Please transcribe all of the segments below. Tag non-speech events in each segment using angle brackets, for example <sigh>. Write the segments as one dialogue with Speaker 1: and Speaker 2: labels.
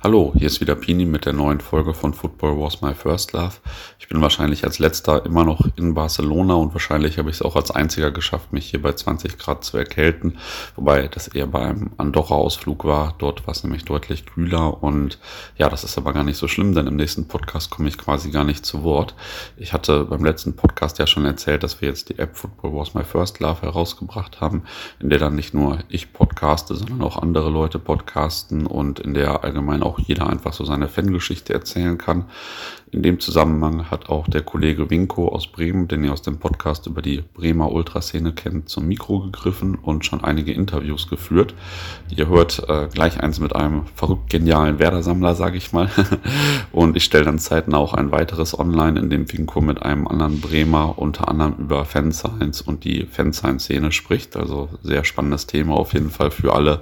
Speaker 1: Hallo, hier ist wieder Pini mit der neuen Folge von Football Was My First Love. Ich bin wahrscheinlich als letzter immer noch in Barcelona und wahrscheinlich habe ich es auch als einziger geschafft, mich hier bei 20 Grad zu erkälten, wobei das eher bei einem Andorra-Ausflug war. Dort war es nämlich deutlich kühler und ja, das ist aber gar nicht so schlimm, denn im nächsten Podcast komme ich quasi gar nicht zu Wort. Ich hatte beim letzten Podcast ja schon erzählt, dass wir jetzt die App Football Was My First Love herausgebracht haben, in der dann nicht nur ich podcaste, sondern auch andere Leute podcasten und in der allgemein auch jeder einfach so seine Fangeschichte erzählen kann. In dem Zusammenhang hat auch der Kollege Winko aus Bremen, den ihr aus dem Podcast über die Bremer Ultraszene kennt, zum Mikro gegriffen und schon einige Interviews geführt. Ihr hört äh, gleich eins mit einem verrückt genialen Werder-Sammler, sage ich mal. <laughs> und ich stelle dann zeitnah auch ein weiteres online, in dem Winko mit einem anderen Bremer unter anderem über Fanscience und die Fansign-Szene spricht. Also sehr spannendes Thema auf jeden Fall für alle,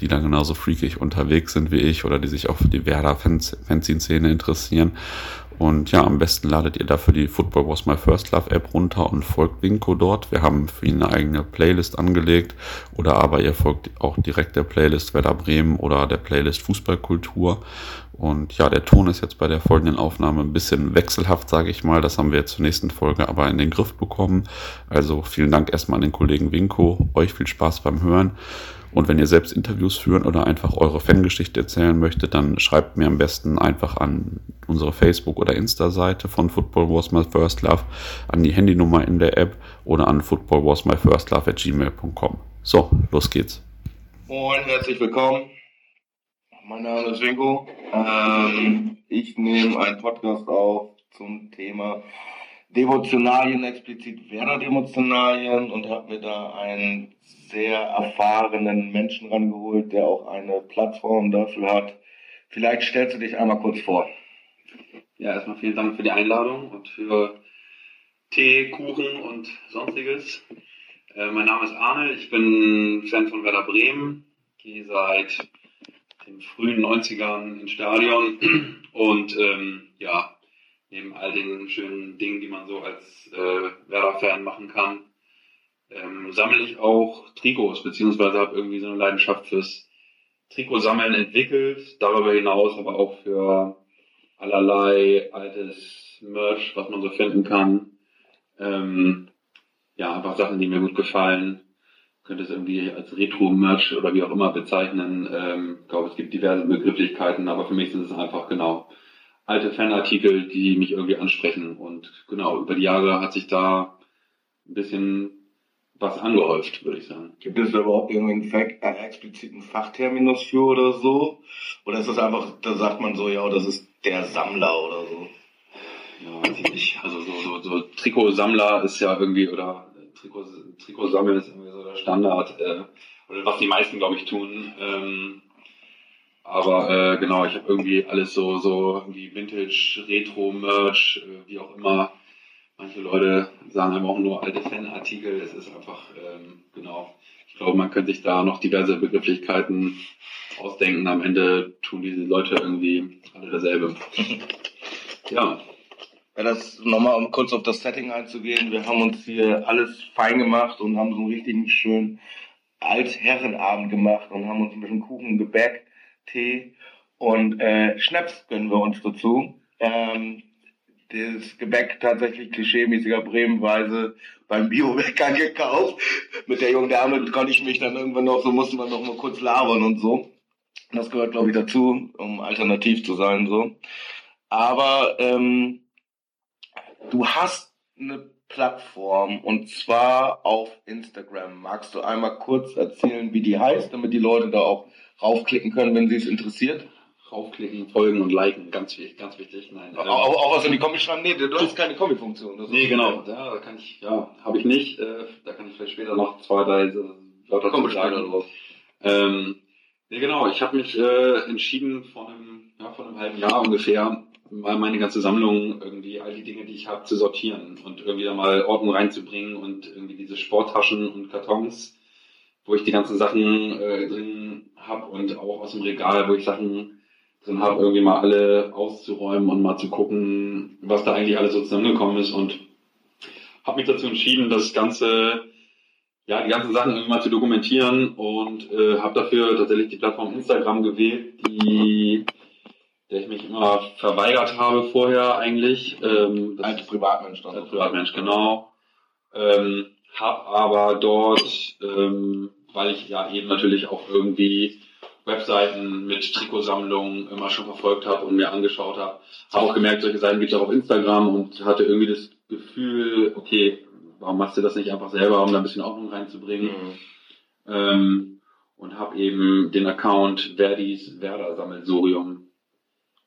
Speaker 1: die dann genauso freakig unterwegs sind wie ich oder die sich auch für die Werder-Fanzine-Szene interessieren. Und ja, am besten ladet ihr dafür die Football Was My First Love App runter und folgt Winko dort. Wir haben für ihn eine eigene Playlist angelegt. Oder aber ihr folgt auch direkt der Playlist Werder Bremen oder der Playlist Fußballkultur. Und ja, der Ton ist jetzt bei der folgenden Aufnahme ein bisschen wechselhaft, sage ich mal. Das haben wir jetzt zur nächsten Folge aber in den Griff bekommen. Also vielen Dank erstmal an den Kollegen Winko. Euch viel Spaß beim Hören. Und wenn ihr selbst Interviews führen oder einfach eure Fangeschichte erzählen möchtet, dann schreibt mir am besten einfach an unsere Facebook- oder Insta-Seite von Football Was My First Love, an die Handynummer in der App oder an footballwasmyfirstlove at gmail.com. So, los geht's.
Speaker 2: Moin, herzlich willkommen. Mein Name ist Winko. Ähm, ich nehme einen Podcast auf zum Thema Devotionalien, explizit Werder-Devotionalien und habe mir da einen sehr erfahrenen Menschen rangeholt, der auch eine Plattform dafür hat. Vielleicht stellst du dich einmal kurz vor.
Speaker 3: Ja, erstmal vielen Dank für die Einladung und für Tee, Kuchen und sonstiges. Äh, mein Name ist Arne, ich bin Fan von Werder Bremen, gehe seit den frühen 90ern ins Stadion und ähm, ja, neben all den schönen Dingen, die man so als äh, Werder-Fan machen kann, ähm, sammle ich auch Trikots, beziehungsweise habe irgendwie so eine Leidenschaft fürs Trikotsammeln entwickelt, darüber hinaus aber auch für allerlei altes Merch, was man so finden kann. Ähm, ja, einfach Sachen, die mir gut gefallen. Könnte es irgendwie als Retro-Merch oder wie auch immer bezeichnen. Ähm, ich glaube, es gibt diverse Begrifflichkeiten, aber für mich sind es einfach genau alte Fanartikel, die mich irgendwie ansprechen. Und genau, über die Jahre hat sich da ein bisschen was angehäuft, würde ich sagen.
Speaker 2: Gibt es da überhaupt irgendwie einen, einen expliziten Fachterminus für oder so? Oder ist das einfach, da sagt man so, ja, das ist der Sammler oder so?
Speaker 3: Ja, weiß ich nicht. Also so, so, so Trikotsammler ist ja irgendwie, oder Trikot, Trikotsammeln ist irgendwie so der Standard, äh, oder was die meisten, glaube ich, tun. Ähm, aber äh, genau, ich habe irgendwie alles so, so irgendwie Vintage, Retro-Merch, äh, wie auch immer. Manche Leute sagen einfach auch nur alte Fanartikel. Es ist einfach, ähm, genau. Ich glaube, man könnte sich da noch diverse Begrifflichkeiten ausdenken. Am Ende tun diese Leute irgendwie alle dasselbe. <laughs>
Speaker 2: ja. Ja, das nochmal, um kurz auf das Setting einzugehen. Wir haben uns hier alles fein gemacht und haben so einen richtigen schönen Altherrenabend gemacht und haben uns ein bisschen Kuchen, Gebäck Tee und äh, Schnaps gönnen wir uns dazu. Ähm, das Gebäck tatsächlich klischeemäßiger Bremenweise beim Biobäcker <laughs> gekauft. Mit der jungen Dame konnte ich mich dann irgendwann noch, so musste man noch mal kurz labern und so. Das gehört, glaube ich, dazu, um alternativ zu sein, so. Aber ähm, du hast eine Plattform und zwar auf Instagram. Magst du einmal kurz erzählen, wie die heißt, damit die Leute da auch raufklicken können, wenn sie es interessiert?
Speaker 3: Raufklicken, folgen und liken, ganz wichtig, ganz wichtig. Nein,
Speaker 2: auch, auch, auch was in die Comic schreiben? Nee, du hast keine Comic-Funktion.
Speaker 3: Nee, genau. Ja, da kann ich, ja, habe ich nicht. Äh, da kann ich vielleicht später noch zwei, drei Wörter zu sagen. Ähm, nee, genau. Ich habe mich äh, entschieden vor einem, ja, vor einem halben Jahr ungefähr, mal meine ganze Sammlung irgendwie all die Dinge, die ich habe, zu sortieren und irgendwie da mal Ordnung reinzubringen und irgendwie diese Sporttaschen und Kartons, wo ich die ganzen Sachen äh, drin habe und auch aus dem Regal, wo ich Sachen drin habe, irgendwie mal alle auszuräumen und mal zu gucken, was da eigentlich alles so zusammengekommen ist und habe mich dazu entschieden, das Ganze, ja, die ganzen Sachen irgendwie mal zu dokumentieren und äh, habe dafür tatsächlich die Plattform Instagram gewählt, die immer verweigert habe vorher eigentlich. Ähm,
Speaker 2: als Privatmensch dann.
Speaker 3: Als Privatmensch, genau. Ähm, hab aber dort, ähm, weil ich ja eben natürlich auch irgendwie Webseiten mit Trikotsammlungen immer schon verfolgt habe und mir angeschaut habe, habe auch gemerkt, solche Seiten gibt es auch auf Instagram und hatte irgendwie das Gefühl, okay, warum machst du das nicht einfach selber, um da ein bisschen Ordnung reinzubringen? Mhm. Ähm, und habe eben den Account Verdis Werder Sammelsurium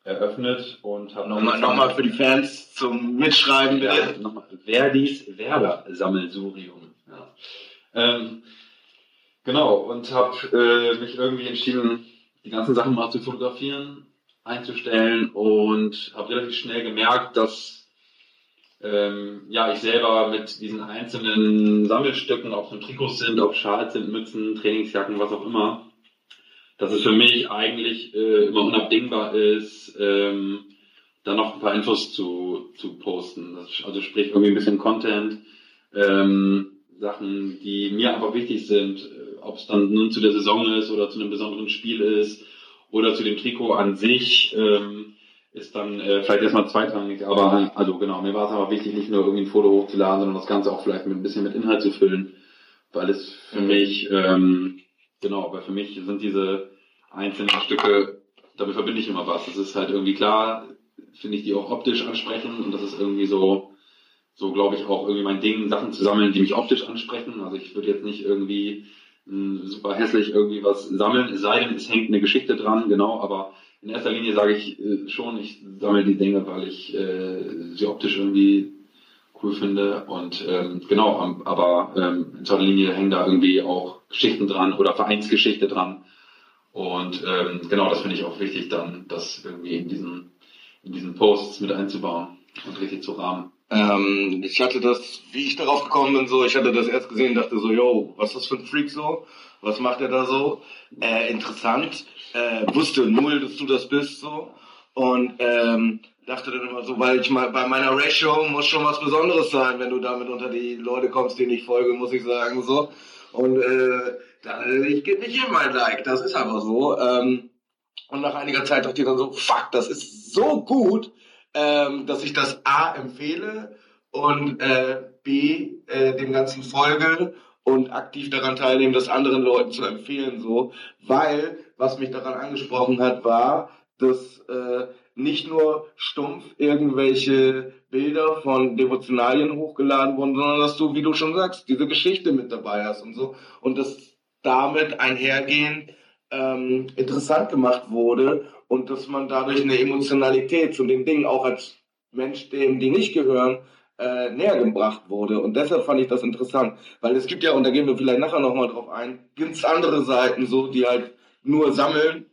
Speaker 3: eröffnet und habe
Speaker 2: nochmal noch mal für die Fans zum Mitschreiben.
Speaker 3: Ja, nochmal Verdis Werder Sammelsurium. Ja. Ähm, genau und habe äh, mich irgendwie entschieden, die ganzen Sachen mal zu fotografieren, einzustellen und habe relativ schnell gemerkt, dass ähm, ja, ich selber mit diesen einzelnen Sammelstücken, ob es Trikots sind, ob Schals sind, Mützen, Trainingsjacken, was auch immer, dass es für mich eigentlich äh, immer unabdingbar ist, ähm, da noch ein paar Infos zu, zu posten. Das, also sprich irgendwie ein bisschen Content, ähm, Sachen, die mir einfach wichtig sind, äh, ob es dann nun zu der Saison ist oder zu einem besonderen Spiel ist oder zu dem Trikot an sich. Ähm, ist dann äh, vielleicht erstmal zweitrangig, aber also genau, mir war es aber wichtig, nicht nur irgendwie ein Foto hochzuladen, sondern das Ganze auch vielleicht mit ein bisschen mit Inhalt zu füllen, weil es für mich, ähm, genau, weil für mich sind diese einzelnen Stücke, damit verbinde ich immer was. Das ist halt irgendwie klar, finde ich die auch optisch ansprechend und das ist irgendwie so, so glaube ich auch irgendwie mein Ding, Sachen zu sammeln, die mich optisch ansprechen. Also ich würde jetzt nicht irgendwie mh, super hässlich irgendwie was sammeln, es sei denn, es hängt eine Geschichte dran, genau, aber in erster Linie sage ich äh, schon, ich sammle die Dinge, weil ich äh, sie optisch irgendwie cool finde. Und ähm, genau, aber ähm, in zweiter Linie hängen da irgendwie auch Geschichten dran oder Vereinsgeschichte dran. Und ähm, genau, das finde ich auch wichtig, dann das irgendwie in diesen, in diesen Posts mit einzubauen und richtig zu rahmen.
Speaker 2: Ähm, ich hatte das, wie ich darauf gekommen bin, so, ich hatte das erst gesehen, dachte so, yo, was ist das für ein Freak so? Was macht er da so? Äh, interessant äh, wusste null, dass du das bist so und ähm, dachte dann immer so, weil ich mal bei meiner Ratio muss schon was Besonderes sein, wenn du damit unter die Leute kommst, denen ich folge, muss ich sagen so. Und äh, dann, ich gebe nicht immer ein Like, das ist einfach so. Ähm, und nach einiger Zeit dachte ich dann so, fuck, das ist so gut, ähm, dass ich das A empfehle und äh, B äh, dem Ganzen folge und aktiv daran teilnehmen, das anderen Leuten zu empfehlen, so, weil was mich daran angesprochen hat, war, dass äh, nicht nur stumpf irgendwelche Bilder von Devotionalien hochgeladen wurden, sondern dass du, wie du schon sagst, diese Geschichte mit dabei hast und so und dass damit einhergehend ähm, interessant gemacht wurde und dass man dadurch eine Emotionalität zu den Dingen auch als Mensch, dem die nicht gehören, äh, näher gebracht wurde. Und deshalb fand ich das interessant. Weil es gibt ja, und da gehen wir vielleicht nachher nochmal drauf ein, ganz andere Seiten so, die halt nur sammeln,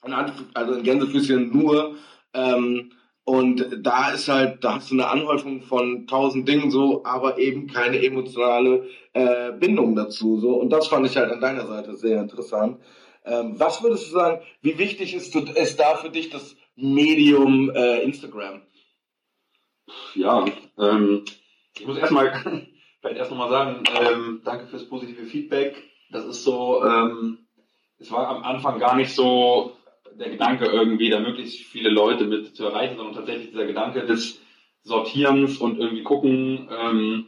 Speaker 2: also in Gänsefüßchen nur, ähm, und da ist halt, da hast du eine Anhäufung von tausend Dingen so, aber eben keine emotionale äh, Bindung dazu. So. Und das fand ich halt an deiner Seite sehr interessant. Ähm, was würdest du sagen, wie wichtig ist es da für dich das Medium äh, Instagram?
Speaker 3: Ja, ähm, ich muss erstmal <laughs> vielleicht erst nochmal sagen, ähm, danke fürs positive Feedback. Das ist so, ähm, es war am Anfang gar nicht so der Gedanke irgendwie, da möglichst viele Leute mit zu erreichen, sondern tatsächlich dieser Gedanke des Sortierens und irgendwie gucken, ähm,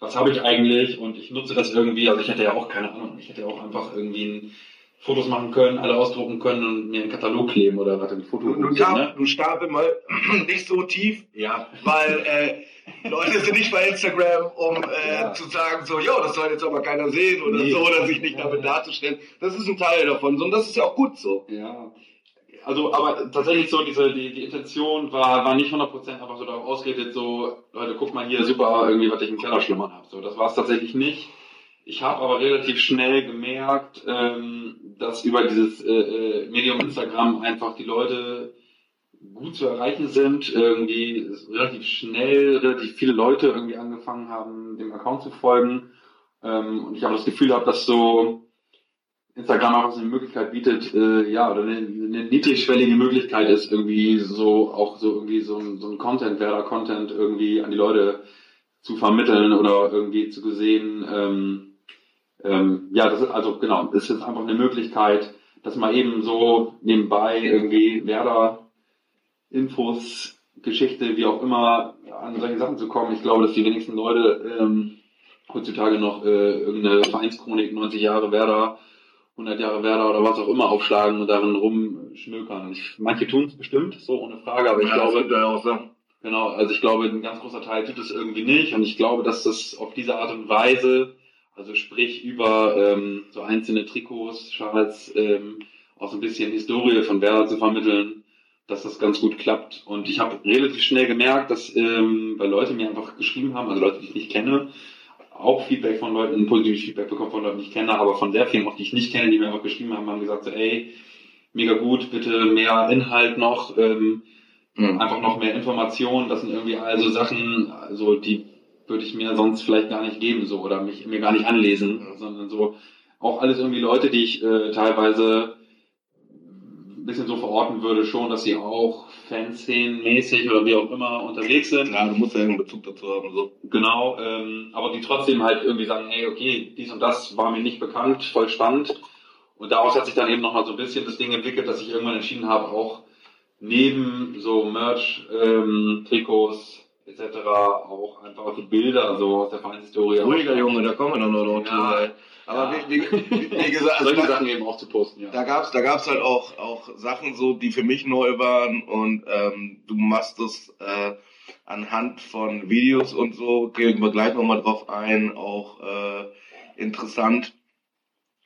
Speaker 3: was habe ich eigentlich und ich nutze das irgendwie, also ich hätte ja auch keine Ahnung, ich hätte ja auch einfach irgendwie ein Fotos machen können, alle ausdrucken können und mir einen Katalog kleben oder was ein Foto.
Speaker 2: Du, du, ne? du stapel mal <clears throat> nicht so tief, ja. weil äh, Leute sind nicht bei Instagram, um äh, ja. zu sagen, so, jo, das soll jetzt aber keiner sehen oder nee. so, oder sich nicht damit darzustellen. Das ist ein Teil davon, und das ist ja auch gut so.
Speaker 3: Ja. Also, aber tatsächlich so, diese, die, die Intention war, war nicht 100% einfach so darauf ausgerichtet, so, Leute, guck mal hier, super, irgendwie, was ich im Keller schlummern habe. So, das war es tatsächlich nicht ich habe aber relativ schnell gemerkt, ähm, dass über dieses äh, äh, Medium Instagram einfach die Leute gut zu erreichen sind, irgendwie relativ schnell, relativ viele Leute irgendwie angefangen haben, dem Account zu folgen. Ähm, und ich habe das Gefühl gehabt, dass so Instagram so eine Möglichkeit bietet, äh, ja, oder eine, eine niedrigschwellige Möglichkeit ist, irgendwie so auch so irgendwie so ein, so ein Content, Werder Content irgendwie an die Leute zu vermitteln oder irgendwie zu sehen, ähm, ähm, ja, das ist also genau, das ist einfach eine Möglichkeit, dass man eben so nebenbei irgendwie Werder Infos, Geschichte, wie auch immer, an solche Sachen zu kommen. Ich glaube, dass die wenigsten Leute ähm, heutzutage noch äh, irgendeine Vereinschronik 90 Jahre Werder 100 Jahre Werder oder was auch immer aufschlagen und darin rumschmökern. Ich, manche tun es bestimmt, so ohne Frage, aber ich ja, glaube,
Speaker 2: ja auch so.
Speaker 3: genau, also ich glaube, ein ganz großer Teil tut es irgendwie nicht und ich glaube, dass das auf diese Art und Weise, also sprich über ähm, so einzelne Trikots, Schals, ähm, auch so ein bisschen Historie von Werder zu vermitteln, dass das ganz gut klappt. Und ich habe relativ schnell gemerkt, dass ähm, weil Leute mir einfach geschrieben haben, also Leute, die ich nicht kenne, auch Feedback von Leuten, positives Feedback bekommen von Leuten, die ich kenne, aber von sehr vielen, auch die ich nicht kenne, die mir auch geschrieben haben, haben gesagt so, ey, mega gut, bitte mehr Inhalt noch, ähm, mhm. einfach noch mehr Informationen, das sind irgendwie also Sachen, also die würde ich mir sonst vielleicht gar nicht geben, so, oder mich, mir gar nicht anlesen, mhm. sondern so, auch alles irgendwie Leute, die ich äh, teilweise bisschen so verorten würde, schon, dass sie auch Fanszenen-mäßig oder wie auch immer unterwegs sind.
Speaker 2: Ja, du musst ja irgendeinen Bezug dazu haben. So.
Speaker 3: Genau, ähm, aber die trotzdem halt irgendwie sagen, hey, okay, dies und das war mir nicht bekannt, voll spannend. Und daraus hat sich dann eben nochmal so ein bisschen das Ding entwickelt, dass ich irgendwann entschieden habe, auch neben so Merch, ähm, Trikots etc. auch einfach Bilder so aus der Vereinshistorie.
Speaker 2: Ruhiger Junge, da kommen wir dann noch
Speaker 3: ja.
Speaker 2: Aber ja. wie, wie, wie, gesagt, <laughs>
Speaker 3: also solche Sachen eben auch zu posten, ja.
Speaker 2: Da gab's, da gab's halt auch, auch Sachen so, die für mich neu waren und ähm, du machst es äh, anhand von Videos und so, gehen wir gleich nochmal drauf ein, auch äh, interessant.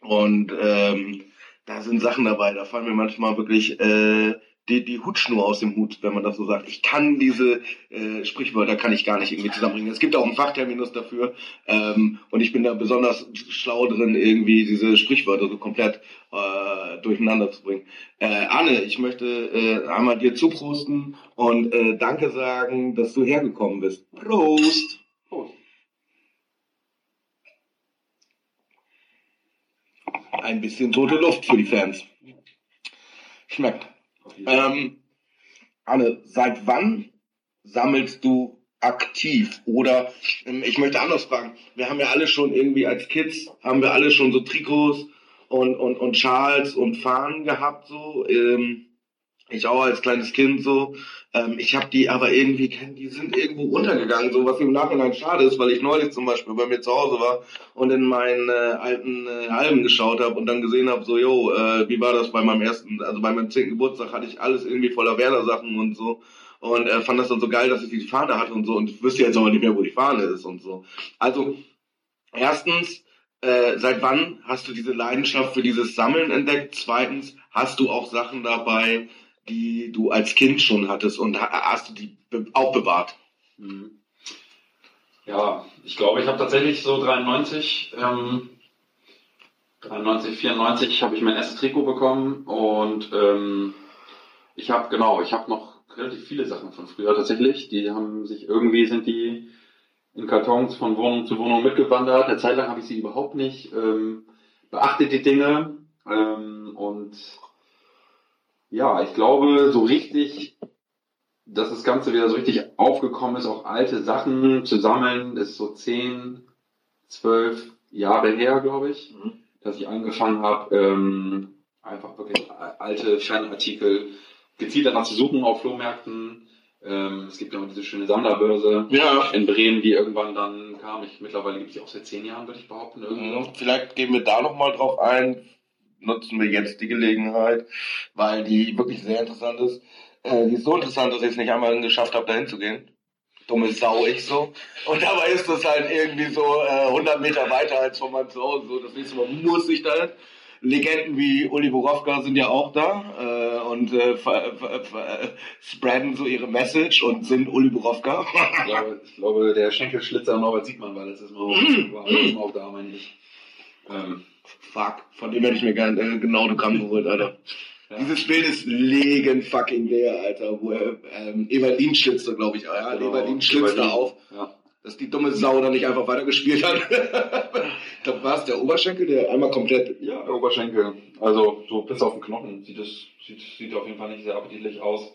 Speaker 2: Und ähm, da sind Sachen dabei, da fallen mir manchmal wirklich äh, die, die Hutschnur aus dem Hut, wenn man das so sagt. Ich kann diese äh, Sprichwörter kann ich gar nicht irgendwie zusammenbringen. Es gibt auch einen Fachterminus dafür ähm, und ich bin da besonders schlau drin, irgendwie diese Sprichwörter so komplett äh, durcheinander zu bringen. Äh, Anne, ich möchte äh, einmal dir zuprosten und äh, Danke sagen, dass du hergekommen bist. Prost! Prost. Ein bisschen tote Luft für die Fans. Schmeckt. Ähm, Anne, seit wann sammelst du aktiv? Oder ähm, ich möchte anders fragen, wir haben ja alle schon irgendwie als Kids, haben wir alle schon so Trikots und, und, und Schals und Fahnen gehabt, so. Ähm, ich auch als kleines Kind so. Ähm, ich habe die aber irgendwie, die sind irgendwo untergegangen, so was im Nachhinein schade ist, weil ich neulich zum Beispiel bei mir zu Hause war und in meinen äh, alten äh, Alben geschaut habe und dann gesehen habe, so, yo, äh, wie war das bei meinem ersten, also bei meinem zehnten Geburtstag hatte ich alles irgendwie voller Werder-Sachen und so und äh, fand das dann so geil, dass ich die Fahne hatte und so und wüsste jetzt aber nicht mehr, wo die Fahne ist und so. Also, erstens, äh, seit wann hast du diese Leidenschaft für dieses Sammeln entdeckt? Zweitens, hast du auch Sachen dabei, die du als Kind schon hattest und hast du die auch bewahrt? Mhm.
Speaker 3: Ja, ich glaube, ich habe tatsächlich so 93, ähm, 93, 94 habe ich mein erstes Trikot bekommen und ähm, ich habe genau, ich habe noch relativ viele Sachen von früher tatsächlich. Die haben sich irgendwie sind die in Kartons von Wohnung zu Wohnung mitgewandert. Eine Zeit lang habe ich sie überhaupt nicht ähm, beachtet die Dinge ähm, und ja, ich glaube, so richtig, dass das Ganze wieder so richtig aufgekommen ist, auch alte Sachen zu sammeln, ist so zehn, zwölf Jahre her, glaube ich, mhm. dass ich angefangen habe, ähm, einfach wirklich alte Fanartikel gezielt danach zu suchen auf Flohmärkten. Ähm, es gibt ja auch diese schöne Sammlerbörse
Speaker 2: ja.
Speaker 3: in Bremen, die irgendwann dann kam. Ich, mittlerweile gibt es sie auch seit zehn Jahren, würde ich behaupten.
Speaker 2: Mhm. Vielleicht gehen wir da nochmal drauf ein, nutzen wir jetzt die Gelegenheit, weil die wirklich sehr interessant ist. Äh, die ist so interessant, dass ich es nicht einmal geschafft habe, dahin zu gehen. Dumme Sau, ich so. Und dabei ist das halt irgendwie so äh, 100 Meter weiter als von meinem Zuhause. So, das nächste Mal muss ich da hin. Legenden wie Uli Borowka sind ja auch da äh, und äh, spreaden so ihre Message und sind Uli Borowka.
Speaker 3: ich, glaube, ich glaube, der Schenkelschlitzer Norbert sieht man, weil das ist mal war auch da, meine ich.
Speaker 2: Ähm, Fuck, von dem hätte ich mir gerne äh, genau Autogramm geholt, Alter. Ja. Dieses Bild ist legen fucking leer, Alter, wo er ähm, Evalin schlitzt da, glaube ich. Ja, genau. Evalin schlitzt da auf. Ja. Dass die dumme Sau da nicht einfach weitergespielt hat. <laughs> glaube, war es der Oberschenkel, der einmal komplett.
Speaker 3: Ja, der Oberschenkel. Also so bis auf den Knochen sieht es sieht, sieht auf jeden Fall nicht sehr appetitlich aus.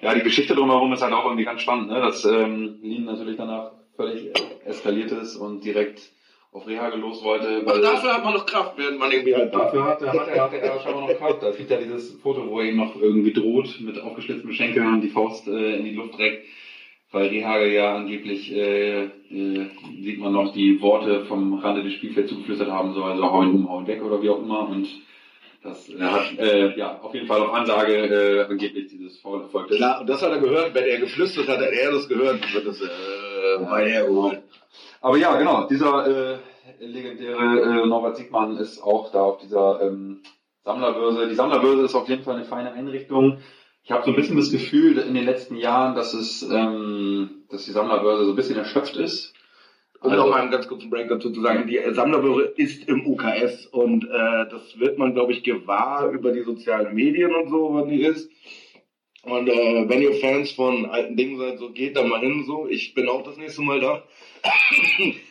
Speaker 3: Ja, die Geschichte drumherum ist halt auch irgendwie ganz spannend, ne? dass ähm, Lean natürlich danach völlig eskaliert ist und direkt auf Rehagel los wollte.
Speaker 2: Aber dafür hat man noch Kraft, während man irgendwie halt.
Speaker 3: Dafür hatte, hatte, er, hatte er scheinbar noch Kraft. Da gibt ja dieses Foto, wo er ihm noch irgendwie droht, mit aufgeschlitzten Schenkeln und die Faust äh, in die Luft reckt. Weil Rehagel ja angeblich, äh, äh, sieht man noch, die Worte vom Rande des Spielfelds zugeflüstert haben soll, also hauen um, hauen weg oder wie auch immer. Und das äh, hat äh, ja auf jeden Fall auf Ansage äh, angeblich dieses Foul erfolgt.
Speaker 2: Klar, und das hat er gehört, wenn er geflüstert hat, hat er das gehört, wird das äh, bei hergeholt.
Speaker 3: Aber ja, genau, dieser äh, legendäre äh, Norbert Siegmann ist auch da auf dieser ähm, Sammlerbörse. Die Sammlerbörse ist auf jeden Fall eine feine Einrichtung. Ich habe so ein bisschen das Gefühl in den letzten Jahren, dass es, ähm, dass die Sammlerbörse so ein bisschen erschöpft ist.
Speaker 2: Um
Speaker 3: Also-
Speaker 2: noch mal einen ganz kurzen Break dazu zu sagen, die Sammlerbörse ist im UKS und äh, das wird man, glaube ich, gewahr über die sozialen Medien und so, wann die ist. Und äh, wenn ihr Fans von alten Dingen seid, so geht da mal hin, so. Ich bin auch das nächste Mal da.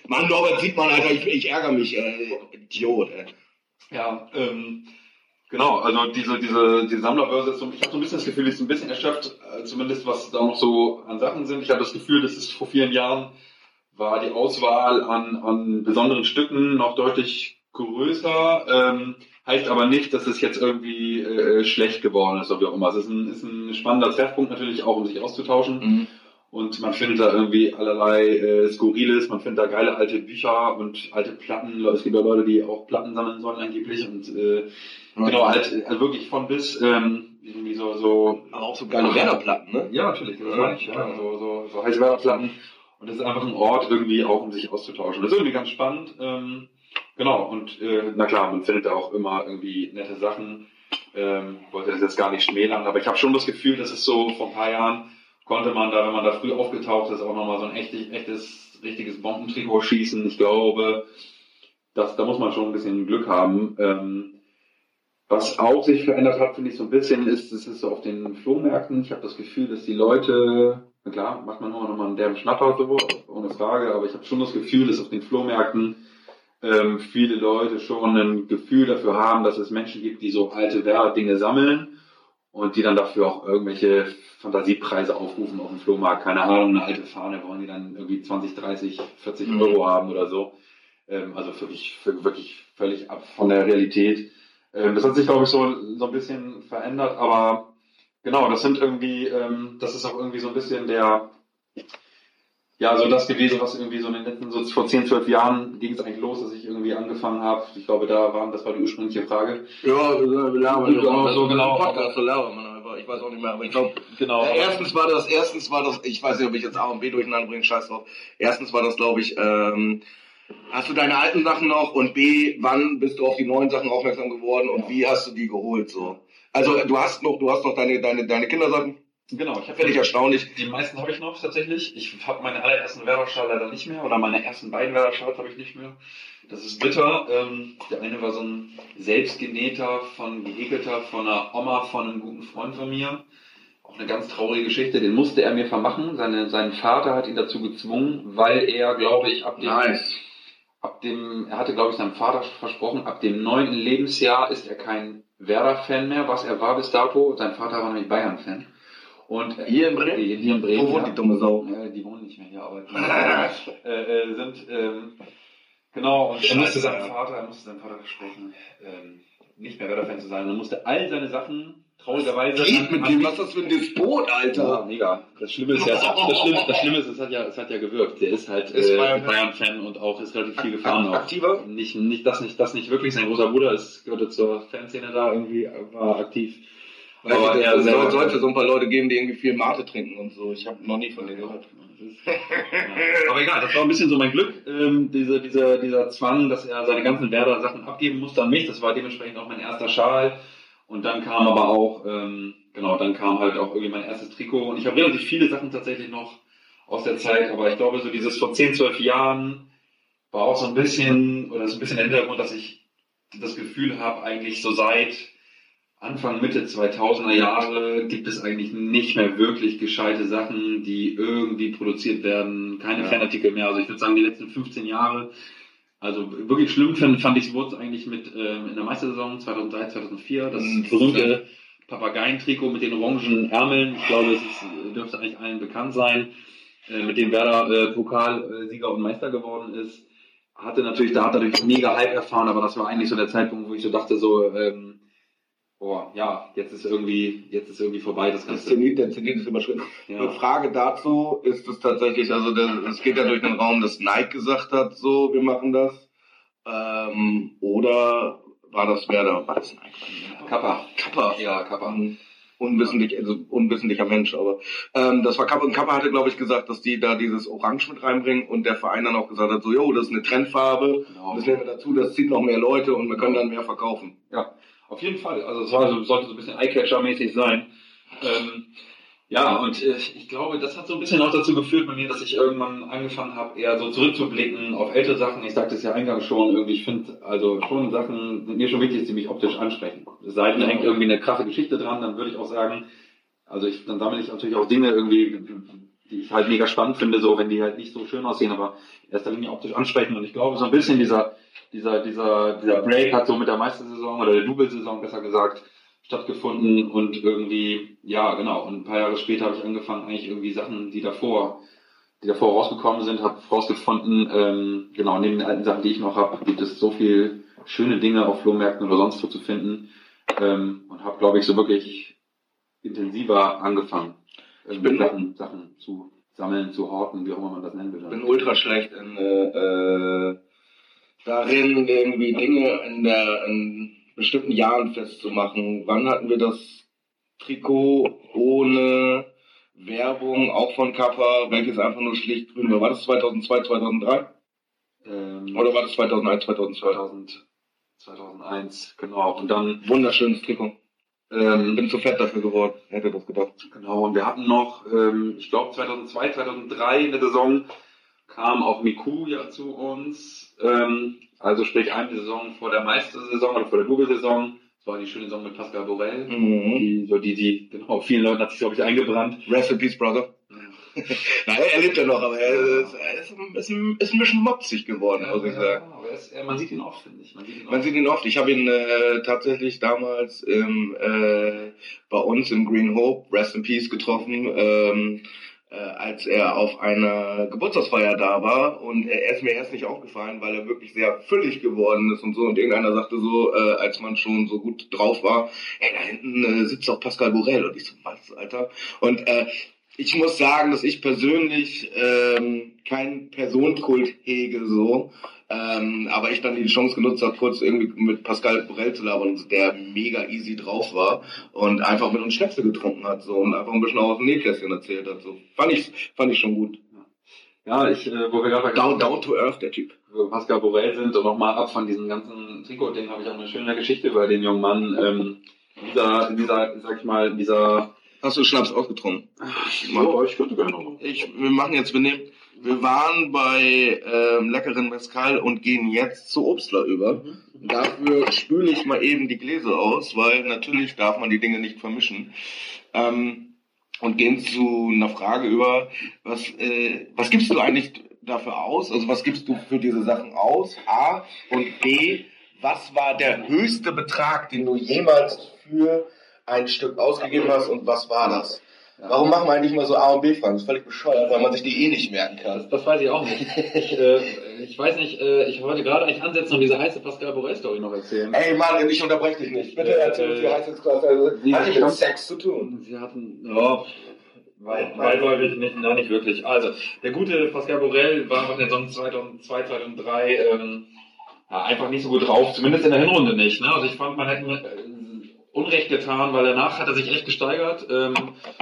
Speaker 2: Mann, Norbert sieht man, Alter, ich, ich ärgere mich, äh, Idiot, ey.
Speaker 3: Ja, ähm, genau, also diese, diese, diese Sammlerbörse ist so, ich habe so ein bisschen das Gefühl, die ist ein bisschen erschöpft, äh, zumindest was da noch so an Sachen sind. Ich habe das Gefühl, das ist vor vielen Jahren war die Auswahl an, an besonderen Stücken noch deutlich größer, ähm, heißt aber nicht, dass es jetzt irgendwie äh, schlecht geworden ist oder wie auch immer. Es ist ein, ist ein spannender Treffpunkt natürlich auch, um sich auszutauschen. Und man findet da irgendwie allerlei äh, Skurriles, man findet da geile alte Bücher und alte Platten. Es gibt ja Leute, die auch Platten sammeln sollen angeblich. Und äh, genau, halt, halt wirklich von bis ähm, irgendwie so, so
Speaker 2: Aber auch so geile Werderplatten, ne?
Speaker 3: ja, natürlich, das meine ich. Ja. So, so, so heiße Werderplatten. Und das ist einfach ein Ort irgendwie auch, um sich auszutauschen. Das ist irgendwie ganz spannend. Ähm, genau, und äh, na klar, man findet da auch immer irgendwie nette Sachen. Ähm, wollte das jetzt gar nicht schmälern, aber ich habe schon das Gefühl, dass es so vor ein paar Jahren konnte man da, wenn man da früh aufgetaucht ist, auch nochmal so ein echtes, echtes, richtiges Bombentrikot schießen. Ich glaube, das, da muss man schon ein bisschen Glück haben. Ähm, was auch sich verändert hat, finde ich so ein bisschen, ist, es ist so auf den Flohmärkten. Ich habe das Gefühl, dass die Leute, klar, macht man immer noch mal einen derben Schnapper, so, ohne Frage, aber ich habe schon das Gefühl, dass auf den Flohmärkten ähm, viele Leute schon ein Gefühl dafür haben, dass es Menschen gibt, die so alte Werder-Dinge sammeln und die dann dafür auch irgendwelche Fantasiepreise aufrufen auf dem Flohmarkt. Keine Ahnung, eine alte Fahne wollen die dann irgendwie 20, 30, 40
Speaker 2: Mhm.
Speaker 3: Euro haben oder so. Ähm, also wirklich, wirklich völlig ab von der Realität. Ähm, das hat sich, glaube ich, so, so ein bisschen verändert, aber genau, das sind irgendwie, ähm, das ist auch irgendwie so ein bisschen der, ja, so das gewesen, was irgendwie so in den letzten, so vor 10, 12 Jahren ging es eigentlich los, dass ich irgendwie angefangen habe. Ich glaube, da waren, das war die ursprüngliche Frage.
Speaker 2: Ja, wir labern
Speaker 3: Genau, so genau.
Speaker 2: Podcast, so labern man einfach. Ich weiß auch nicht mehr, aber ich glaube,
Speaker 3: Genau.
Speaker 2: Ja, erstens war das, erstens war das, ich weiß nicht, ob ich jetzt A und B durcheinander bringe, scheiß drauf. Erstens war das, glaube ich, ähm, hast du deine alten Sachen noch und B, wann bist du auf die neuen Sachen aufmerksam geworden und wie hast du die geholt so? Also du hast noch, du hast noch deine, deine, deine Kindersachen.
Speaker 3: Genau, ich habe
Speaker 2: ich erstaunlich.
Speaker 3: Die meisten habe ich noch tatsächlich. Ich habe meine allerersten Werder-Schal leider nicht mehr oder meine ersten beiden Werder-Schals habe ich nicht mehr. Das ist bitter. Ähm, der eine war so ein selbstgenähter, von gehäkelter von einer Oma von einem guten Freund von mir. Auch eine ganz traurige Geschichte. Den musste er mir vermachen. Seine, sein Vater hat ihn dazu gezwungen, weil er, glaube ich, ab dem ab dem, er hatte, glaube ich, seinem Vater versprochen, ab dem neunten Lebensjahr ist er kein Werder-Fan mehr, was er war bis dato. Sein Vater war nämlich Bayern-Fan. Und äh,
Speaker 2: Hier in Bremen?
Speaker 3: Hier, in Bremen.
Speaker 2: Wo wohnt
Speaker 3: ja.
Speaker 2: die dumme Sau?
Speaker 3: Äh, die wohnen nicht mehr hier, aber die <laughs> äh, äh, sind, ähm, genau, und er musste seinem
Speaker 2: ja.
Speaker 3: Vater, er musste seinem Vater versprechen, ähm, nicht mehr Werder-Fan zu sein. Er musste all seine Sachen, traurigerweise,
Speaker 2: Geht mit
Speaker 3: an-
Speaker 2: dem,
Speaker 3: an-
Speaker 2: was ist das für ein Despot,
Speaker 3: ja,
Speaker 2: Alter?
Speaker 3: mega. Das Schlimme ist ja, das Schlimme, das Schlimme ist, es hat ja, es hat ja gewirkt. Der ist halt
Speaker 2: Ist
Speaker 3: äh,
Speaker 2: Bayern-Fan.
Speaker 3: Und auch ist relativ viel gefahren.
Speaker 2: Aktiver?
Speaker 3: Nicht, nicht, das nicht, das nicht wirklich. Sein großer Bruder ist, gehörte zur Fanszene da irgendwie, war aktiv. Aber er
Speaker 2: es soll, sollte so ein paar Leute geben, die irgendwie viel Mate trinken und so. Ich habe noch nie von denen gehört.
Speaker 3: Aber egal, das war ein bisschen so mein Glück, ähm, diese, dieser, dieser Zwang, dass er seine ganzen Werder-Sachen abgeben musste an mich. Das war dementsprechend auch mein erster Schal. Und dann kam aber auch, ähm, genau, dann kam halt auch irgendwie mein erstes Trikot. Und ich habe relativ viele Sachen tatsächlich noch aus der Zeit, aber ich glaube, so dieses vor 10, 12 Jahren war auch so ein bisschen, oder so ein bisschen der Hintergrund, dass ich das Gefühl habe, eigentlich so seit Anfang, Mitte 2000er Jahre gibt es eigentlich nicht mehr wirklich gescheite Sachen, die irgendwie produziert werden. Keine
Speaker 2: Ja.
Speaker 3: Fanartikel mehr. Also ich würde sagen, die letzten 15 Jahre, also wirklich schlimm fand, fand ich es wurde eigentlich mit ähm, in der Meistersaison 2003, 2004, das
Speaker 2: Mhm.
Speaker 3: berühmte Papageientrikot mit den orangen Ärmeln. Ich glaube, es ist, dürfte eigentlich allen bekannt sein, äh, mit dem Werder äh, Pokalsieger und Meister geworden ist. hatte natürlich, da hat natürlich mega Hype erfahren, aber das war eigentlich so der Zeitpunkt, wo ich so dachte, so, ähm, boah, ja, jetzt ist irgendwie, jetzt ist irgendwie vorbei das
Speaker 2: Ganze. Zenit, der Zenit ist überschritten. Ja. Eine Frage dazu ist es tatsächlich, also es geht ja durch den Raum, dass Nike gesagt hat, so, wir machen das. Ähm, oder war das Werder? War das
Speaker 3: Nike? Kappa.
Speaker 2: Kappa.
Speaker 3: Ja, Kappa.
Speaker 2: Mhm unwissentlich, also unwissentlicher Mensch, aber ähm, das war Kappa und Kappa hatte, glaube ich, gesagt, dass die da dieses Orange mit reinbringen und der Verein dann auch gesagt hat, so, jo, das ist eine Trendfarbe, genau. das nehmen wir dazu, das zieht noch mehr Leute und wir können dann mehr verkaufen.
Speaker 3: Ja, auf jeden Fall. Also es war, sollte so ein bisschen Eyecatcher-mäßig sein. Ähm, ja, und äh, ich glaube, das hat so ein bisschen auch dazu geführt bei mir, dass ich irgendwann angefangen habe, eher so zurückzublicken auf ältere Sachen. Ich sagte es ja eingangs schon, irgendwie, ich finde, also schon Sachen sind mir schon wichtig, die mich optisch ansprechen. Es sei denn, da hängt irgendwie eine krasse Geschichte dran, dann würde ich auch sagen, also ich, dann sammle ich natürlich auch Dinge irgendwie, die ich halt mega spannend finde, so wenn die halt nicht so schön aussehen, aber erster Linie optisch ansprechen. Und ich glaube, so ein bisschen dieser, dieser, dieser, dieser Break hat so mit der Meistersaison oder der Double-Saison besser gesagt, stattgefunden und irgendwie, ja, genau. Und ein paar Jahre später habe ich angefangen, eigentlich irgendwie Sachen, die davor, die davor rausgekommen sind, habe rausgefunden, ähm, genau, neben den alten Sachen, die ich noch habe, gibt es so viel schöne Dinge auf Flohmärkten oder sonst wo zu finden. Ähm, und habe, glaube ich, so wirklich intensiver angefangen,
Speaker 2: ich bin
Speaker 3: Sachen, Sachen zu sammeln, zu horten, wie auch immer man das nennen will.
Speaker 2: Ich bin ultra schlecht in, äh, äh darin, irgendwie Dinge in der in bestimmten Jahren festzumachen. Wann hatten wir das Trikot ohne Werbung, auch von Kappa, welches einfach nur schlicht grün war? War das 2002, 2003? Ähm, Oder war das 2001, 2002?
Speaker 3: 2000, 2001, genau. Und dann.
Speaker 2: Wunderschönes Trikot. Ähm, bin zu fett dafür geworden, hätte das gedacht.
Speaker 3: Genau, und wir hatten noch, ähm, ich glaube 2002, 2003 in der Saison kam auch Miku ja zu uns. Ähm, also sprich eine Saison vor der Meistersaison oder vor der Double-Saison. Das war die schöne Saison mit Pascal Borel. Mhm. Die, so die, die, genau, vielen Leuten hat sich, glaube ich, eingebrannt.
Speaker 2: Rest in Peace, Brother. <laughs> Nein, er lebt ja noch, aber er ist, er ist, ist, ein, ist ein bisschen mopsig geworden,
Speaker 3: ja,
Speaker 2: muss ich
Speaker 3: ja,
Speaker 2: sagen.
Speaker 3: Aber ist, man sieht ihn oft, finde ich. Man sieht ihn
Speaker 2: oft. Sieht ihn oft. Ich habe ihn äh, tatsächlich damals im, äh, bei uns im Green Hope, Rest in Peace, getroffen. Ähm, äh, als er auf einer Geburtstagsfeier da war und er, er ist mir erst nicht aufgefallen, weil er wirklich sehr füllig geworden ist und so und irgendeiner sagte so, äh, als man schon so gut drauf war, ey, da hinten äh, sitzt auch Pascal Borel und ich so, was, Alter? Und äh, ich muss sagen, dass ich persönlich ähm, keinen Personenkult hege so, ähm, aber ich dann die Chance genutzt habe, kurz irgendwie mit Pascal Borel zu labern, der mega easy drauf war und einfach mit uns Schnäpse getrunken hat so und einfach ein bisschen aus dem Nähkästchen erzählt hat. So fand ich, fand ich schon gut.
Speaker 3: Ja, ich, äh, wo wir gerade
Speaker 2: down, down to earth der Typ.
Speaker 3: Wo Pascal Borel sind und nochmal ab von diesem ganzen Trikot-Ding habe ich auch eine schöne Geschichte über den jungen Mann. Ähm, dieser, dieser, sag ich mal, dieser
Speaker 2: Hast du Schnaps ausgetrunken?
Speaker 3: Ich, ja, ich könnte gerne noch.
Speaker 2: Ich, wir machen jetzt, wir nehmen, wir waren bei ähm, leckeren Mescal und gehen jetzt zu Obstler über. Mhm. Dafür spüle ich mal eben die Gläser aus, weil natürlich darf man die Dinge nicht vermischen. Ähm, und gehen zu einer Frage über, was, äh, was gibst du eigentlich dafür aus? Also was gibst du für diese Sachen aus? A und B, was war der höchste Betrag, den du jemals für ein Stück ausgegeben hast und was war das? Warum machen wir eigentlich mal so A und B-Fragen? Das ist völlig bescheuert, weil man sich die eh nicht merken kann.
Speaker 3: Das, das weiß ich auch nicht. ich, äh, ich weiß nicht, äh, ich wollte gerade eigentlich ansetzen und diese heiße Pascal Borel-Story noch erzählen.
Speaker 2: Ey Mann, ich unterbreche dich nicht. Bitte erzähl uns, wie heißt jetzt quasi, also, sie hat nicht mit Sex zu tun.
Speaker 3: Sie hatten, ja, weit, weitläufig nicht, nein, nicht wirklich. Also, der gute Pascal Borel war in der Saison 2002, 2003, ähm, ja, einfach nicht so gut drauf, zumindest in der Hinrunde nicht. Ne? Also ich fand, man hätte Unrecht getan, weil danach hat er sich echt gesteigert. Ähm,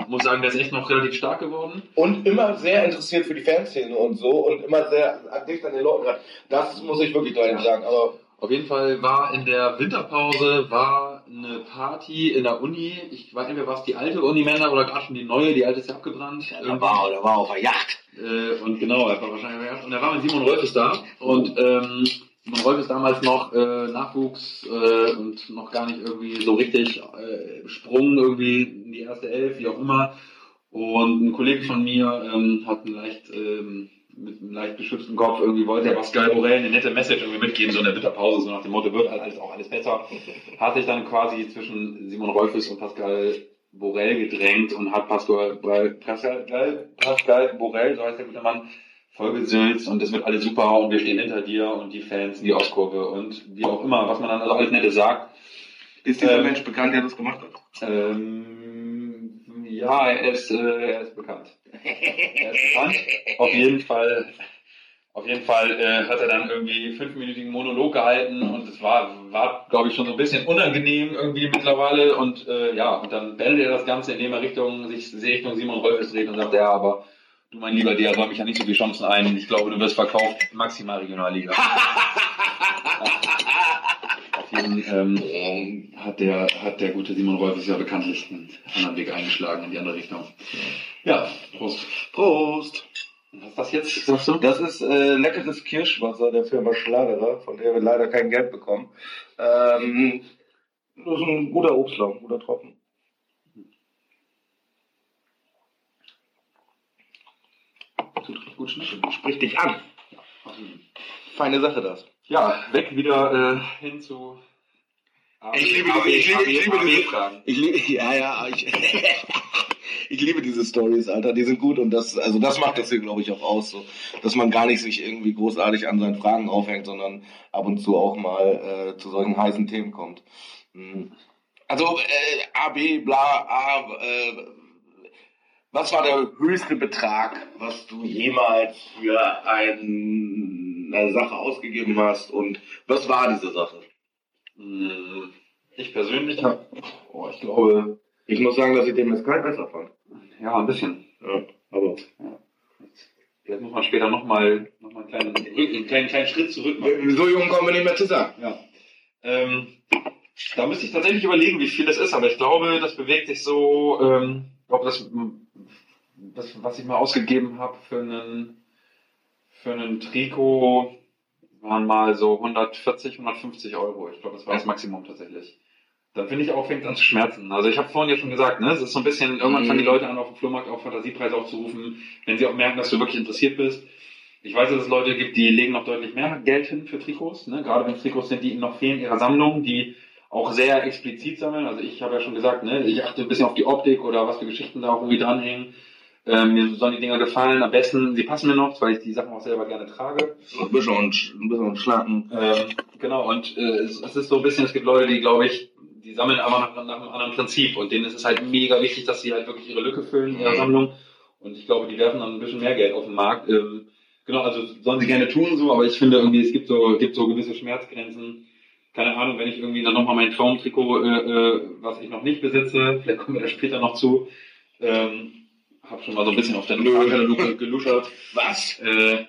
Speaker 3: muss sagen, der ist echt noch relativ stark geworden.
Speaker 2: Und immer sehr interessiert für die Fanszene und so und immer sehr dicht an den Leuten dran. Das muss ich wirklich deutlich sagen. Aber
Speaker 3: auf jeden Fall war in der Winterpause war eine Party in der Uni. Ich weiß nicht mehr, was die alte Uni-Männer oder gerade schon die neue. Die alte ist ja abgebrannt.
Speaker 2: Ja, da war, da war auf der Yacht.
Speaker 3: Äh, und genau, er war wahrscheinlich auf der Yacht. Und er war mit Simon Rolfes da. Und ähm, man wollte es damals noch äh, Nachwuchs äh, und noch gar nicht irgendwie so richtig äh, Sprung irgendwie in die erste Elf, wie auch immer. Und ein Kollege von mir ähm, hat einen leicht, ähm, mit einem leicht beschützten Kopf irgendwie wollte er Pascal Borel eine nette Message irgendwie mitgeben, so in der Winterpause, so nach dem Motto, wird alles auch alles besser. Hat sich dann quasi zwischen Simon Rolfes und Pascal Borel gedrängt und hat Pascal, Pascal, Pascal Borel, so heißt der gute Mann, vollgesülzt und es wird alles super und wir stehen hinter dir und die Fans, die Ostkurve und wie auch immer, was man dann also alles Nette sagt.
Speaker 2: Ist dieser
Speaker 3: Ähm,
Speaker 2: Mensch bekannt, der das gemacht hat?
Speaker 3: Ähm, ja, er ist, äh, er ist bekannt. Er ist bekannt. Auf jeden Fall, auf jeden Fall äh, hat er dann irgendwie fünfminütigen Monolog gehalten und es war, war glaube ich, schon so ein bisschen unangenehm irgendwie mittlerweile und äh, ja, und dann beendet er das Ganze, indem er Richtung, sich Richtung Simon Rolfes dreht und sagt, ja, aber du mein lieber, der räume ich ja nicht so viele Chancen ein. Ich glaube, du wirst verkauft, maximal Regionalliga. <laughs> Auf jeden ähm, hat der, hat der gute Simon Rolfes ja bekanntlich einen anderen Weg eingeschlagen in die andere Richtung. Ja, Prost.
Speaker 2: Prost!
Speaker 3: Was ist das jetzt, sagst du?
Speaker 2: Das ist äh, leckeres Kirschwasser der Firma Schlagerer, von der wir leider kein Geld bekommen. Ähm, das ist ein guter Obstlaum, guter Tropfen.
Speaker 3: Tut richtig gut schmecken.
Speaker 2: Sprich dich an. Feine Sache das.
Speaker 3: Ja, weg wieder äh, hin zu
Speaker 2: Ich liebe diese- ich liebe- ich liebe diese-
Speaker 3: Fragen.
Speaker 2: Ich liebe, <laughs> ja, ja, ich, <laughs> ich liebe diese Stories, Alter, die sind gut und das, also das macht das hier, glaube ich, auch aus, so, dass man gar nicht sich irgendwie großartig an seinen Fragen aufhängt, sondern ab und zu auch mal äh, zu solchen heißen Themen kommt. Mhm. Also äh, A, B, bla, A, äh, was war der höchste Betrag, was du jemals für ein, eine Sache ausgegeben hast und was war diese Sache?
Speaker 3: Hm, Ich persönlich habe, oh, ich glaube,
Speaker 2: Ich muss sagen, dass ich den Mescal besser fand.
Speaker 3: ja, ein bisschen.
Speaker 2: Ja, aber.
Speaker 3: Vielleicht muss man später nochmal noch mal einen, kleinen, einen kleinen, kleinen Schritt zurück machen.
Speaker 2: So jung kommen wir nicht mehr zusammen.
Speaker 3: Ja. Ähm, da müsste ich tatsächlich überlegen, wie viel das ist, aber ich glaube, das bewegt sich so, ähm, glaube, das, das, was ich mal ausgegeben habe für einen, für einen Trikot, waren mal so 140, 150 Euro. Ich glaube, das war das Maximum tatsächlich. Dann finde ich auch, fängt es an zu schmerzen. Also ich habe vorhin ja schon gesagt, ne, es ist so ein bisschen, irgendwann
Speaker 2: Mhm.
Speaker 3: fangen die Leute an, auf dem Flohmarkt auch Fantasiepreise aufzurufen, wenn sie auch merken, dass du wirklich interessiert bist. Ich weiß, dass es Leute gibt, die legen noch deutlich mehr Geld hin für Trikots, ne? gerade wenn es Trikots sind, die ihnen noch fehlen, ihrer Sammlung, die auch sehr explizit sammeln. Also ich habe ja schon gesagt, ne, ich achte ein bisschen auf die Optik oder was für Geschichten da auch irgendwie dranhängen. Ähm, mir sollen die Dinger gefallen. Am besten, sie passen mir noch, weil ich die Sachen auch selber gerne trage.
Speaker 2: Ein bisschen, und- ein bisschen schlanken.
Speaker 3: Ähm, genau, und äh, es, es ist so ein bisschen, es gibt Leute, die, glaube ich, die sammeln aber nach, nach einem anderen Prinzip und denen ist es halt mega wichtig, dass sie halt wirklich ihre Lücke füllen in ihrer
Speaker 2: Mhm.
Speaker 3: Sammlung. Und ich glaube, die werfen dann ein bisschen mehr Geld auf den Markt. Ähm, genau, also sollen sie gerne tun so, aber ich finde irgendwie, es gibt so, gibt so gewisse Schmerzgrenzen. Keine Ahnung, wenn ich irgendwie dann nochmal mein Traumtrikot, äh, äh, was ich noch nicht besitze, vielleicht kommen wir da später noch zu, ähm, hab schon mal so ein bisschen auf der. Katalog <laughs> geluschert.
Speaker 2: Was?
Speaker 3: Äh,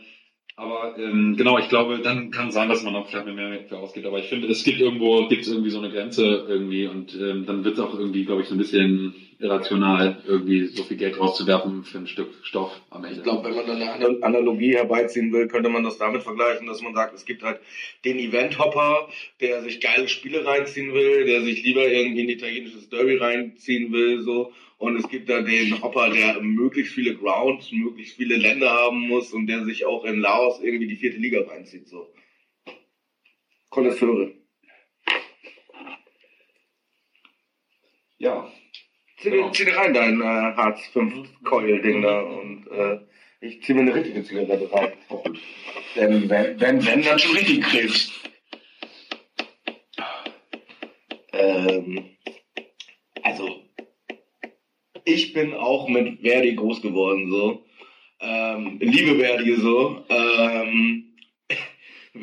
Speaker 3: aber ähm, genau, ich glaube, dann kann es sein, dass man noch vielleicht mehr für ausgibt. Aber ich finde, es gibt irgendwo, gibt es irgendwie so eine Grenze irgendwie und ähm, dann wird es auch irgendwie, glaube ich, so ein bisschen irrational, irgendwie so viel Geld rauszuwerfen für ein Stück Stoff am Ende.
Speaker 2: Ich glaube, wenn man dann eine Ana- Analogie herbeiziehen will, könnte man das damit vergleichen, dass man sagt, es gibt halt den Event-Hopper, der sich geile Spiele reinziehen will, der sich lieber irgendwie ein italienisches Derby reinziehen will, so. Und es gibt da den Hopper, der möglichst viele Grounds, möglichst viele Länder haben muss und der sich auch in Laos irgendwie die vierte Liga reinzieht, so. Konnoisseure.
Speaker 3: ja,
Speaker 2: Zieh,
Speaker 3: Genau.
Speaker 2: zieh dir rein, dein äh, Hartz 5 Coil-Ding da und äh, ich zieh mir eine richtige Zigarette rein. Denn wenn, wenn, wenn, dann schon richtig Krebs. Ähm, also, ich bin auch mit Verdi groß geworden, so. Ähm, liebe Verdi so. Ähm, <laughs>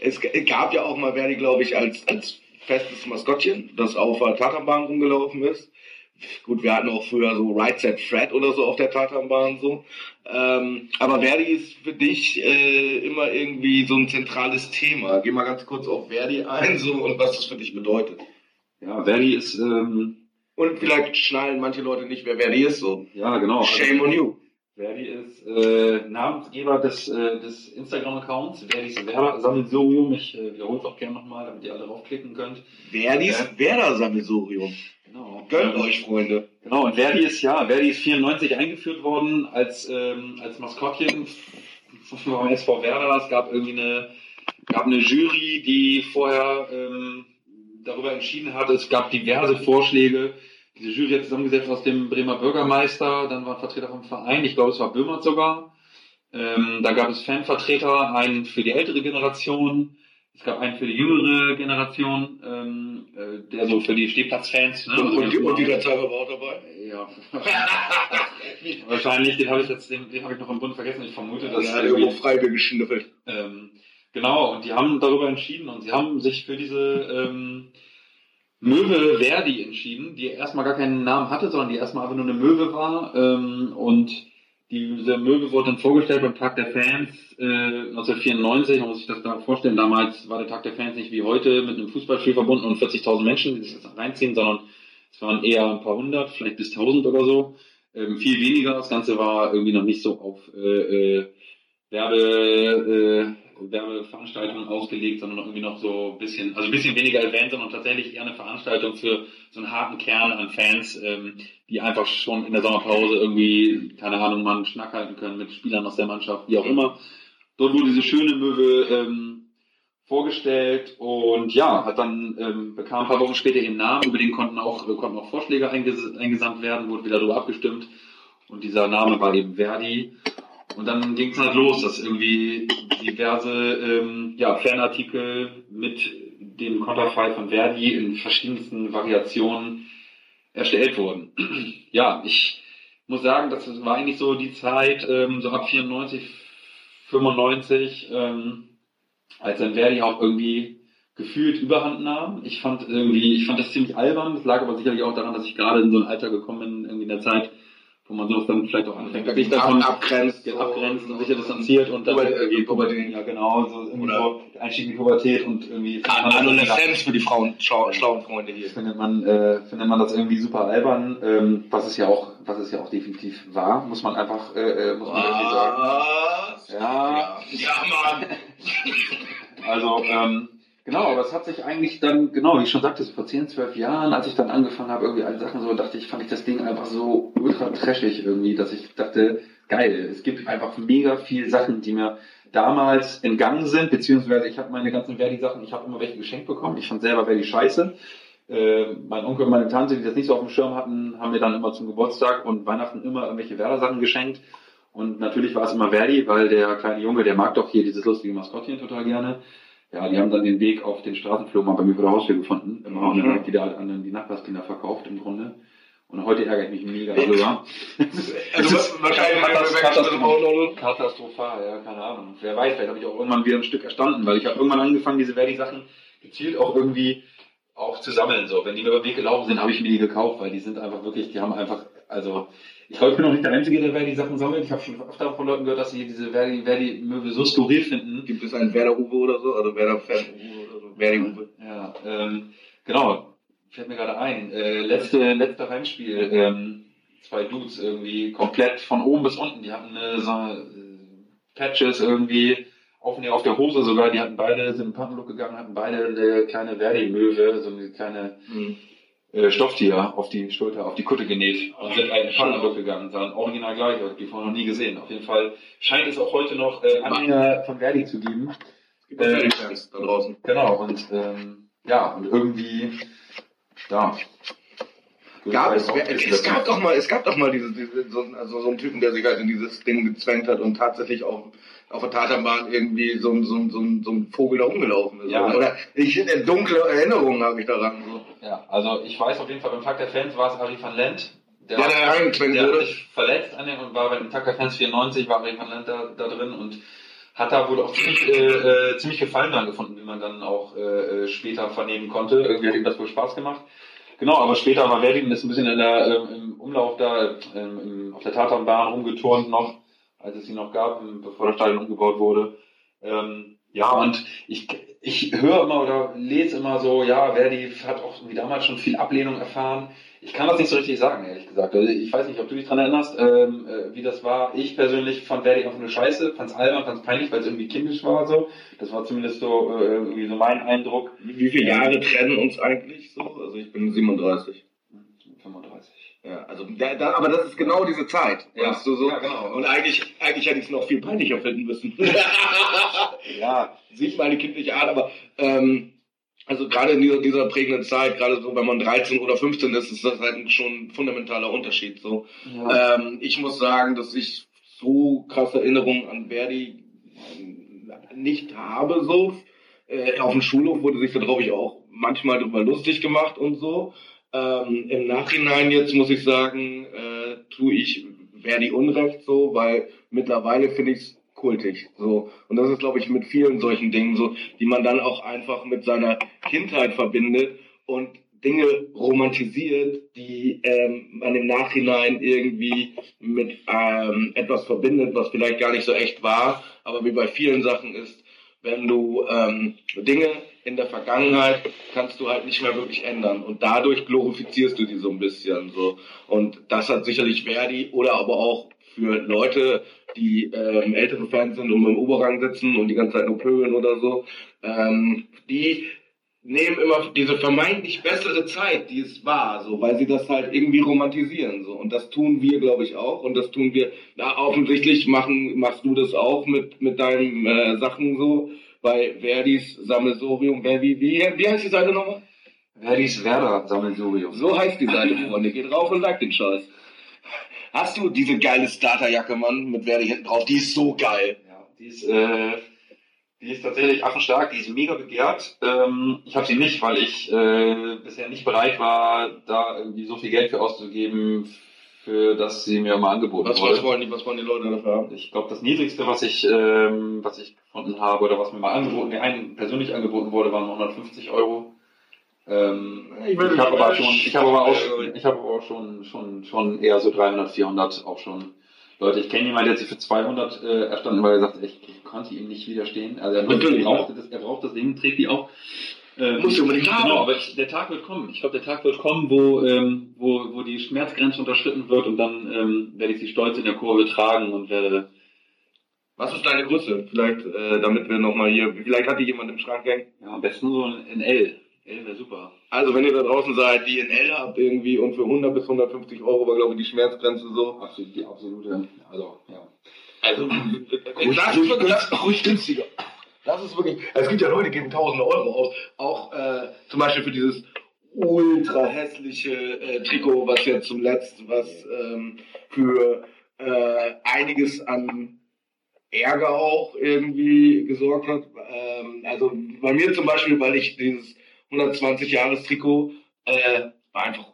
Speaker 2: es gab ja auch mal Verdi, glaube ich, als, als festes Maskottchen, das auf der Tatanbahn rumgelaufen ist. Gut, wir hatten auch früher so Right Set Fred oder so auf der Tatanbahn so. Ähm, aber Verdi ist für dich äh, immer irgendwie so ein zentrales Thema. Geh mal ganz kurz auf Verdi ein so und was das für dich bedeutet.
Speaker 3: ja, Verdi ist, ähm,
Speaker 2: Und vielleicht schnallen manche Leute nicht, wer Verdi ist so.
Speaker 3: ja genau. Also,
Speaker 2: Shame on you.
Speaker 3: Verdi ist äh, Namensgeber des, äh, des Instagram-Accounts, Verdis Werder-Sammelsurium. Ich äh, wiederhole es auch gerne nochmal, damit ihr alle draufklicken könnt.
Speaker 2: Verdis
Speaker 3: Ja.
Speaker 2: Werder-Sammelsurium.
Speaker 3: Genau.
Speaker 2: Gönnt euch, Freunde.
Speaker 3: Genau, und Verdi ist ja, Verdi ist 94 eingeführt worden als, ähm, als Maskottchen <laughs> vom SV Werder. Es gab irgendwie eine, gab eine Jury, die vorher ähm, darüber entschieden hat. Es gab diverse Vorschläge. Diese Jury hat zusammengesetzt aus dem Bremer Bürgermeister, dann war ein Vertreter vom Verein, ich glaube es war Böhmert sogar, Ähm, da gab es Fanvertreter, einen für die ältere Generation, es gab einen für die jüngere Generation, ähm, äh, der so für die Stehplatzfans.
Speaker 2: Ne? Und, und, die, und die Datei war auch dabei?
Speaker 3: Ja. <laughs> Wahrscheinlich, den habe ich jetzt, den, den habe ich noch im Bund vergessen. Ich vermute, dass
Speaker 2: ja, der irgendwo Freibier geschnüffelt.
Speaker 3: Ähm, genau, und die haben darüber entschieden und sie haben sich für diese ähm, Möwe Verdi entschieden, die erstmal gar keinen Namen hatte, sondern die erstmal einfach nur eine Möwe war. Ähm, und diese Möwe wurde dann vorgestellt beim Tag der Fans äh, 1994. Man muss sich das da vorstellen. Damals war der Tag der Fans nicht wie heute mit einem Fußballspiel verbunden und 40.000 Menschen, die sich das reinziehen, sondern es waren eher ein paar hundert, vielleicht bis tausend oder so. Ähm, viel weniger. Das Ganze war irgendwie noch nicht so auf äh, äh, Werbe, äh, Werbeveranstaltungen ausgelegt, sondern irgendwie noch so ein bisschen, also ein bisschen weniger Event, sondern tatsächlich eher eine Veranstaltung für so einen harten Kern an Fans, ähm, die einfach schon in der Sommerpause irgendwie, keine Ahnung, mal einen Schnack halten können mit Spielern aus der Mannschaft, wie auch immer. Dort wurde diese schöne Möwe ähm, vorgestellt und ja, hat dann ähm, bekam ein paar Wochen später ihren Namen, über den konnten auch, konnten auch Vorschläge einges eingesamt werden, wurde wieder darüber abgestimmt und dieser Name war eben Verdi. Und dann ging es halt los, dass irgendwie diverse ähm, ja, Fanartikel mit dem Konterfei von Verdi in verschiedensten Variationen erstellt wurden. <clears throat> ja, ich muss sagen, das war eigentlich so die Zeit, ähm, so ab 94, 95, ähm, als dann Verdi auch irgendwie gefühlt überhand nahm. Ich fand irgendwie, ich fand das ziemlich albern. Das lag aber sicherlich auch daran, dass ich gerade in so ein Alter gekommen bin, irgendwie in der Zeit, wo man sowas dann vielleicht auch anfängt,
Speaker 2: sich davon abgrenzt,
Speaker 3: so abgrenzt und sich distanziert und dann irgendwie Pubertät, ja genau, so irgendwie so Einstieg in die Pubertät und irgendwie
Speaker 2: Adoleszenz für die Frauen, schlau, schlauen Freunde hier.
Speaker 3: Findet man, äh, findet man das irgendwie super albern, ähm, was es ja auch, was es ja auch definitiv war, muss man einfach, äh, äh muss man irgendwie sagen.
Speaker 2: Ja, ja, Mann.
Speaker 3: also, ähm, Genau, aber es hat sich eigentlich dann, genau, wie ich schon sagte, so vor 10, 12 Jahren, als ich dann angefangen habe, irgendwie alle Sachen so, dachte ich, fand ich das Ding einfach so ultra trashig irgendwie, dass ich dachte, geil, es gibt einfach mega viel Sachen, die mir damals entgangen sind, beziehungsweise ich habe meine ganzen Verdi-Sachen, ich habe immer welche geschenkt bekommen, ich fand selber Verdi scheiße. Äh, mein Onkel und meine Tante, die das nicht so auf dem Schirm hatten, haben mir dann immer zum Geburtstag und Weihnachten immer irgendwelche Werder-Sachen geschenkt. Und natürlich war es immer Verdi, weil der kleine Junge, der mag doch hier dieses lustige Maskottchen total gerne. Ja, die haben dann den Weg auf den Straßenflur mal bei mir vor der Haustür gefunden. Immer und dann habe ich die da an die Nachbarskinder verkauft im Grunde. Und heute ärgere ich mich mega darüber.
Speaker 2: also <laughs> wahrscheinlich
Speaker 3: katastrophal, katastrophal, ja, keine Ahnung. Wer weiß, vielleicht habe ich auch irgendwann wieder ein Stück erstanden, weil ich habe irgendwann angefangen, diese Verdi-Sachen gezielt auch irgendwie auch zu sammeln. So, wenn die mir über den Weg gelaufen sind, habe ich mir die gekauft, weil die sind einfach wirklich, die haben einfach, also ich glaube, ich bin auch nicht der Einzige, der Verdi-Sachen sammelt. Ich habe schon öfter von Leuten gehört, dass sie diese Verdi-Möbel so skurril finden.
Speaker 2: Gibt es einen Werder-Uwe oder so? Also Werder-Fan-Uwe oder so? Verdi-Uwe?
Speaker 3: Ja, ähm, genau. Fällt mir gerade ein. Äh, letzte, letzte Heimspiel, ähm, zwei Dudes irgendwie komplett von oben bis unten. Die hatten äh, so äh, Patches irgendwie auf, auf der Hose sogar. Die hatten beide, sind in Panthenlook gegangen, hatten beide eine kleine Verdi-Möwe, so eine kleine... Mhm äh, Stofftier auf die Schulter, auf die Kutte genäht und sind einen Partnerlook gegangen, sahen original gleich aus, die vorher noch nie gesehen. Auf jeden Fall scheint es auch heute noch äh, Anhänger von Verdi zu geben.
Speaker 2: Äh, da draußen.
Speaker 3: Genau, und ähm, ja, und irgendwie, ja.
Speaker 2: Gab es, es, es gab doch mal, es gab doch mal diese, diese so, also so einen Typen, der sich halt in dieses Ding gezwängt hat und tatsächlich auch auf der Tatanbahn irgendwie so, so, so, so ein Vogel da rumgelaufen ist. Ja. Oder ich eine dunkle Erinnerung habe ich daran. So.
Speaker 3: Ja, also ich weiß auf jeden Fall, beim Tag der Fans war es Ari van Lent.
Speaker 2: Der, ja, der, reingezwängt
Speaker 3: der wurde. hat sich verletzt an dem und war beim Tag der Fans 94, war Ari van Lent da, da drin und hat da wohl auch ziemlich, äh, äh, ziemlich Gefallen dran gefunden, wie man dann auch äh, äh, später vernehmen konnte. Irgendwie hat ihm das wohl Spaß gemacht. Genau, aber später war Verdin ist ein bisschen in der, äh, im Umlauf da, äh, auf der Tatanbahn rumgeturnt noch als es sie noch gab, bevor das Stadion umgebaut wurde. Ähm, ja, und ich, ich höre immer oder lese immer so, ja, Verdi hat auch wie damals schon viel Ablehnung erfahren. Ich kann das nicht so richtig sagen, ehrlich gesagt. Also ich weiß nicht, ob du dich dran erinnerst, ähm, äh, wie das war. Ich persönlich fand Verdi einfach nur scheiße, fand's albern, fand's peinlich, weil es irgendwie kindisch war so. Das war zumindest so äh, irgendwie so mein Eindruck.
Speaker 2: Wie viele Jahre trennen uns eigentlich so? Also ich bin 37.
Speaker 3: 35.
Speaker 2: Ja, also da, da, aber das ist genau diese Zeit,
Speaker 3: ja.
Speaker 2: du so.
Speaker 3: Ja, genau.
Speaker 2: Und eigentlich, eigentlich hätte ich es noch viel peinlicher finden müssen. <laughs>
Speaker 3: ja,
Speaker 2: sieht meine kindliche Art, aber ähm, also gerade in dieser, dieser prägenden Zeit, gerade so, wenn man 13 oder 15 ist, ist das halt schon ein fundamentaler Unterschied. So, ja. ähm, ich muss sagen, dass ich so krasse Erinnerungen an Verdi nicht habe, so. Äh, auf dem Schulhof wurde sich da, glaube ich, auch manchmal drüber lustig gemacht und so. Ähm, Im Nachhinein jetzt muss ich sagen, äh, tue ich Verdi Unrecht so, weil mittlerweile finde ich es kultig. So. Und das ist, glaube ich, mit vielen solchen Dingen so, die man dann auch einfach mit seiner Kindheit verbindet und Dinge romantisiert, die ähm, man im Nachhinein irgendwie mit ähm, etwas verbindet, was vielleicht gar nicht so echt war, aber wie bei vielen Sachen ist, wenn du ähm, Dinge in der Vergangenheit kannst du halt nicht mehr wirklich ändern und dadurch glorifizierst du die so ein bisschen so und das hat sicherlich Verdi oder aber auch für Leute, die ähm, ältere Fans sind und im Oberrang sitzen und die ganze Zeit nur pöbeln oder so, ähm, die nehmen immer diese vermeintlich bessere Zeit, die es war, so, weil sie das halt irgendwie romantisieren, so. Und das tun wir, glaube ich, auch. Und das tun wir, na, offensichtlich machen, machst du das auch mit, mit deinen äh, Sachen so, bei Verdis Sammelsorium. Wer, wie, wie, wie heißt die Seite nochmal?
Speaker 3: Verdis Werder Sammelsurium.
Speaker 2: So heißt die Seite, Freunde. Geht rauf und sagt den Scheiß. Hast du diese geile Starterjacke, Mann, mit Verdi hinten drauf? Die ist so geil.
Speaker 3: Ja, die ist, äh, die ist tatsächlich affenstark, die ist mega begehrt. Ähm, ich habe sie nicht, weil ich äh, bisher nicht bereit war, da irgendwie so viel Geld für auszugeben, für das sie mir mal angeboten
Speaker 2: was,
Speaker 3: wurde.
Speaker 2: Was wollen, die, was wollen die Leute dafür haben?
Speaker 3: Ich glaube, das niedrigste, was ich, ähm, was ich gefunden habe oder was mir mal angeboten, mir einen persönlich angeboten wurde, waren 150 Euro. Ähm, ich, ich habe aber schon, ich habe aber auch, ich habe aber auch schon, schon, schon eher so 300, 400 auch schon Leute, ich kenne jemanden, der hat sich für 200 äh, erstanden, weil er sagt, ich, ich konnte ihm nicht widerstehen. Also er, Natürlich, brauchte das, er braucht das Ding, trägt die auch. Ähm, Muss unbedingt haben. Genau, aber ich, der Tag wird kommen. Ich glaube, der Tag wird kommen, wo, ähm, wo, wo die Schmerzgrenze unterschritten wird und dann ähm, werde ich sie stolz in der Kurve tragen und werde.
Speaker 2: Was ist deine Größe? Vielleicht, äh, damit wir nochmal hier, vielleicht hat die jemand im Schrank hängen.
Speaker 3: Ja, am besten so ein L. L wäre super.
Speaker 2: Also wenn ihr da draußen seid, die in L habt irgendwie und für 100 bis 150 Euro war glaube ich die Schmerzgrenze so.
Speaker 3: Absolut, die absolute, also ja.
Speaker 2: Also ruhig, das, ruhig, ist das, ruhig günstiger. Das ist wirklich, es gibt ja Leute, die geben tausende Euro aus. Auch äh, zum Beispiel für dieses ultra hässliche äh, Trikot, was jetzt zum letzten, was ähm, für äh, einiges an Ärger auch irgendwie gesorgt hat. Ähm, also bei mir zum Beispiel, weil ich dieses 120 Jahres Trikot, äh, war einfach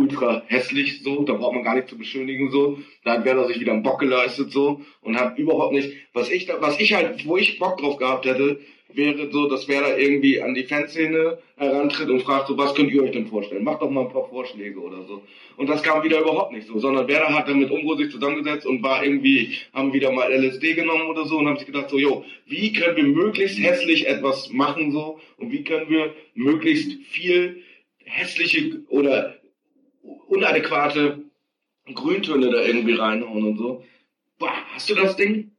Speaker 2: ultra hässlich so, da braucht man gar nicht zu beschönigen so. Da hat Werder sich wieder einen Bock geleistet so und hat überhaupt nicht, was ich da, was ich halt, wo ich Bock drauf gehabt hätte, wäre so, dass Werder irgendwie an die Fanszene herantritt und fragt so, was könnt ihr euch denn vorstellen? Macht doch mal ein paar Vorschläge oder so. Und das kam wieder überhaupt nicht so, sondern Werder hat dann mit Umbro sich zusammengesetzt und war irgendwie, haben wieder mal LSD genommen oder so und haben sich gedacht so, jo, wie können wir möglichst hässlich etwas machen so und wie können wir möglichst viel hässliche oder unadäquate Grüntöne da irgendwie reinhauen und so. Boah, hast du das Ding?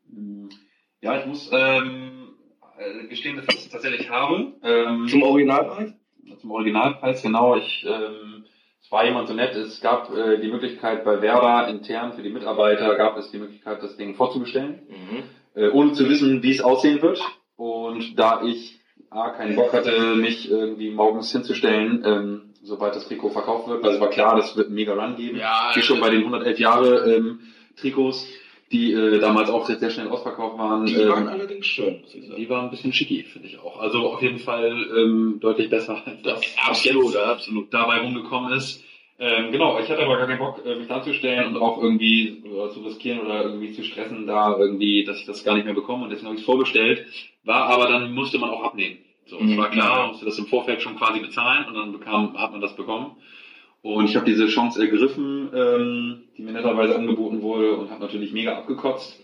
Speaker 3: Ja, ich muss ähm, äh, gestehen, dass ich es tatsächlich habe.
Speaker 2: Ähm, zum Originalpreis?
Speaker 3: Zum Originalpreis, genau. Ich, ähm, es war jemand so nett, es gab äh, die Möglichkeit bei Werder intern für die Mitarbeiter, gab es die Möglichkeit, das Ding vorzubestellen, mhm. äh, ohne zu wissen, wie es aussehen wird. Und da ich A, keinen Bock hatte, mich irgendwie morgens hinzustellen, ähm, sobald das Trikot verkauft wird, weil es war klar, das wird einen mega Run geben, ja, wie schon bei den 111 Jahre ähm, Trikots, die äh, damals auch sehr, sehr schnell ausverkauft waren.
Speaker 2: Die ähm, waren allerdings schön, muss ich sagen.
Speaker 3: Die waren ein bisschen schicki, finde ich auch. Also auf jeden Fall ähm, deutlich besser als das,
Speaker 2: absolut, absolut.
Speaker 3: dabei rumgekommen ist. Ähm, genau, ich hatte aber gar keinen Bock, äh, mich darzustellen und auch irgendwie oder zu riskieren oder irgendwie zu stressen, da irgendwie, dass ich das gar nicht mehr bekomme und deswegen habe ich es vorbestellt. War aber dann musste man auch abnehmen. So, es war klar, man musste das im Vorfeld schon quasi bezahlen und dann bekam, hat man das bekommen. Und ich habe diese Chance ergriffen, ähm, die mir netterweise angeboten wurde und habe natürlich mega abgekotzt.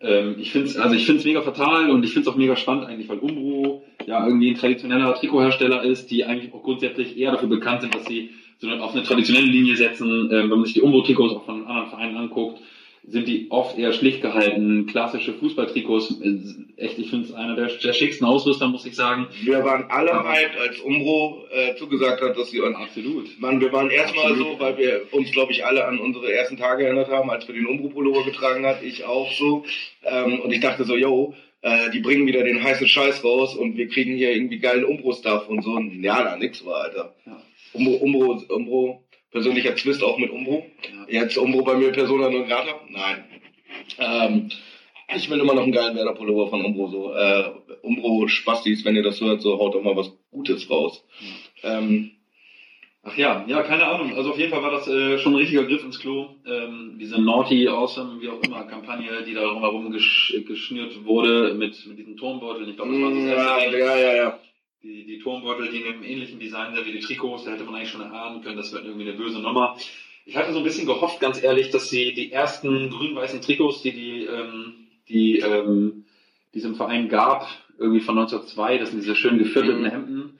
Speaker 3: Ähm, ich finde es also ich find's mega fatal und ich finde es auch mega spannend eigentlich, weil Umbro ja irgendwie ein traditioneller Trikothersteller ist, die eigentlich auch grundsätzlich eher dafür bekannt sind, dass sie so auf eine traditionelle Linie setzen. Ähm, wenn man sich die Umbro-Trikots auch von anderen Vereinen anguckt, sind die oft eher schlicht gehalten, klassische Fußballtrikots. Äh, echt, ich finde es einer der, der schicksten Ausrüster, muss ich sagen.
Speaker 2: Wir waren alle hyped, als Umbro äh, zugesagt hat, dass sie uns.
Speaker 3: Absolut.
Speaker 2: Man, wir waren erstmal so, weil wir uns, glaube ich, alle an unsere ersten Tage erinnert haben, als wir den Umbro-Pullover getragen hat. Ich auch so. Ähm, und ich dachte so, yo, äh, die bringen wieder den heißen Scheiß raus und wir kriegen hier irgendwie geilen Umbro-Stuff und so. Ja, da nix war, Alter. Ja. Umbro, Umbro, Umbro persönlicher Twist auch mit Umbro. Ja. Jetzt Umbro bei mir Persona non grata? Nein. Ähm, ich will immer noch einen geilen Werder-Pullover von Umbro. So, äh, Umbro Spastis, wenn ihr das hört, so haut doch mal was Gutes raus. Ähm,
Speaker 3: Ach ja, ja, keine Ahnung. Also auf jeden Fall war das äh, schon ein richtiger Griff ins Klo. Ähm, diese Naughty, Awesome, wie auch immer, Kampagne, die da drumherum gesch geschnürt wurde mit, mit diesen Turmbeuteln. Ich glaube, das war das erste.
Speaker 2: ja, ja, ja.
Speaker 3: Die, die Turmbeutel, die in einem ähnlichen Design sind wie die Trikots, da hätte man eigentlich schon erahnen können, das wird irgendwie eine böse Nummer. Ich hatte so ein bisschen gehofft, ganz ehrlich, dass sie die ersten grün-weißen Trikots, die die, ähm, die ähm, die es im Verein gab, irgendwie von 1902, das sind diese schön geviertelten
Speaker 2: Mhm.
Speaker 3: Hemden,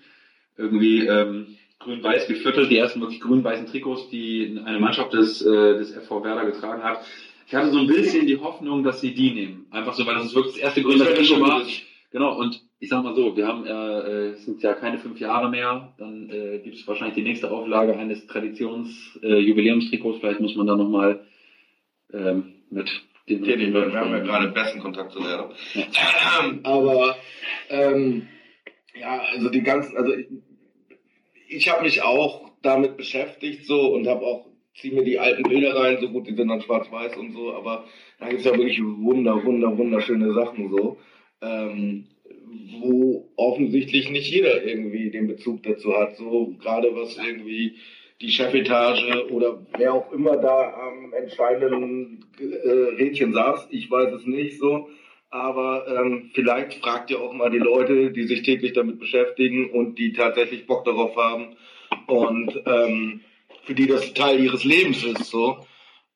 Speaker 3: irgendwie ähm, grün-weiß geviertelt, die ersten wirklich grün-weißen Trikots, die eine Mannschaft des, äh, des FV Werder getragen hat. Ich hatte so ein bisschen die Hoffnung, dass sie die nehmen. Einfach so, weil das ist wirklich das erste
Speaker 2: wäre
Speaker 3: Trikot war. Genau, und ich sag mal so, wir haben ja, äh, es sind ja keine fünf Jahre mehr, dann äh, gibt es wahrscheinlich die nächste Auflage eines Traditions-Jubiläumstrikots, äh, vielleicht muss man da nochmal ähm, mit den
Speaker 2: Tätig, wir haben ja gerade besten Kontakt zu Werder.
Speaker 3: Ja.
Speaker 2: Aber ähm, ja, also die ganzen, also ich, ich habe mich auch damit beschäftigt so und habe auch ziehe mir die alten Bilder rein, so gut, die sind dann schwarz-weiß und so, aber da gibt es ja wirklich wunder, wunder, wunderschöne Sachen so, ähm, wo offensichtlich nicht jeder irgendwie den Bezug dazu hat, so gerade was irgendwie die Chefetage oder wer auch immer da am entscheidenden äh, Rädchen saß, ich weiß es nicht so, aber ähm, vielleicht fragt ihr auch mal die Leute, die sich täglich damit beschäftigen und die tatsächlich Bock darauf haben und ähm, für die das Teil ihres Lebens ist so.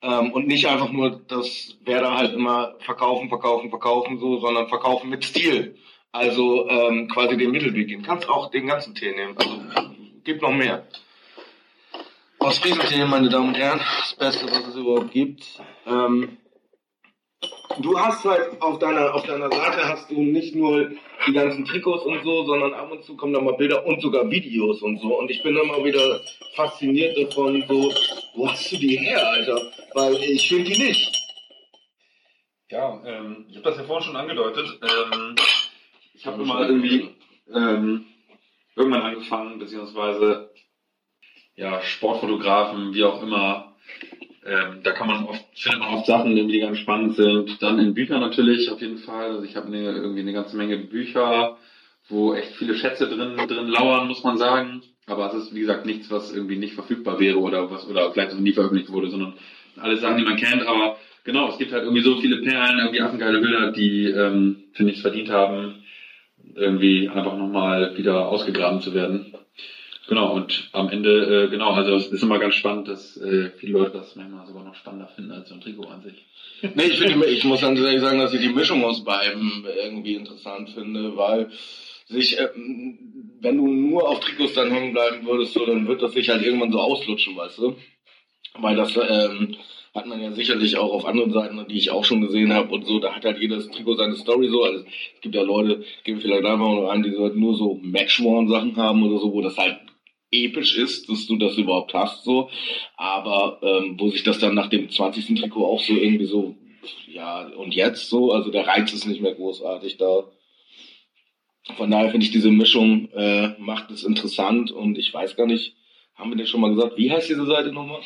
Speaker 2: Ähm, und nicht einfach nur das Werder halt immer verkaufen, verkaufen, verkaufen so, sondern verkaufen mit Stil. Also ähm, quasi den Mittelweg gehen. Kannst auch den ganzen Tee nehmen. Also gibt noch mehr. Aus Rieseltee, meine Damen und Herren, das Beste, was es überhaupt gibt. Ähm, du hast halt auf deiner, auf deiner Seite hast du nicht nur die ganzen Trikots und so, sondern ab und zu kommen da mal Bilder und sogar Videos und so. Und ich bin immer wieder fasziniert davon, so, wo hast du die her, Alter? Weil ich finde die nicht.
Speaker 3: Ja, ähm, ich habe das ja vorhin schon angedeutet. Ähm, ich habe mal irgendwie ähm, irgendwann angefangen, beziehungsweise ja, Sportfotografen, wie auch immer. Ähm, da kann man oft, findet man oft Sachen, die ganz spannend sind. Dann in Büchern natürlich auf jeden Fall. Also ich habe eine, irgendwie eine ganze Menge Bücher, wo echt viele Schätze drin, drin lauern, muss man sagen. Aber es ist, wie gesagt, nichts, was irgendwie nicht verfügbar wäre oder was, oder vielleicht auch nie veröffentlicht wurde, sondern alles Sachen, die man kennt. Aber genau, es gibt halt irgendwie so viele Perlen, irgendwie affengeile Bilder, die, ähm, finde ich, verdient haben, irgendwie einfach nochmal wieder ausgegraben zu werden. Genau, und am Ende, äh, genau, also es ist immer ganz spannend, dass äh, viele Leute das manchmal sogar noch spannender finden als so ein Trikot an sich. <laughs>
Speaker 2: Nee, ich, finde, ich muss ehrlich sagen, dass ich die Mischung aus beiden irgendwie interessant finde, weil sich, ähm, wenn du nur auf Trikots dann hängen bleiben würdest, so, dann wird das sich halt irgendwann so auslutschen, weißt du? Weil das ähm, hat man ja sicherlich auch auf anderen Seiten, die ich auch schon gesehen habe und so, da hat halt jedes Trikot seine Story so. Also es gibt ja Leute, geben vielleicht einfach nur an, die so halt nur so Matchworn-Sachen haben oder so, wo das halt episch ist, dass du das überhaupt hast, so. Aber ähm, wo sich das dann nach dem 20. Trikot auch so irgendwie so, ja, und jetzt so, also der Reiz ist nicht mehr großartig da. Von daher finde ich diese Mischung äh, macht es interessant und ich weiß gar nicht, haben wir dir schon mal gesagt, wie heißt diese Seite nochmal?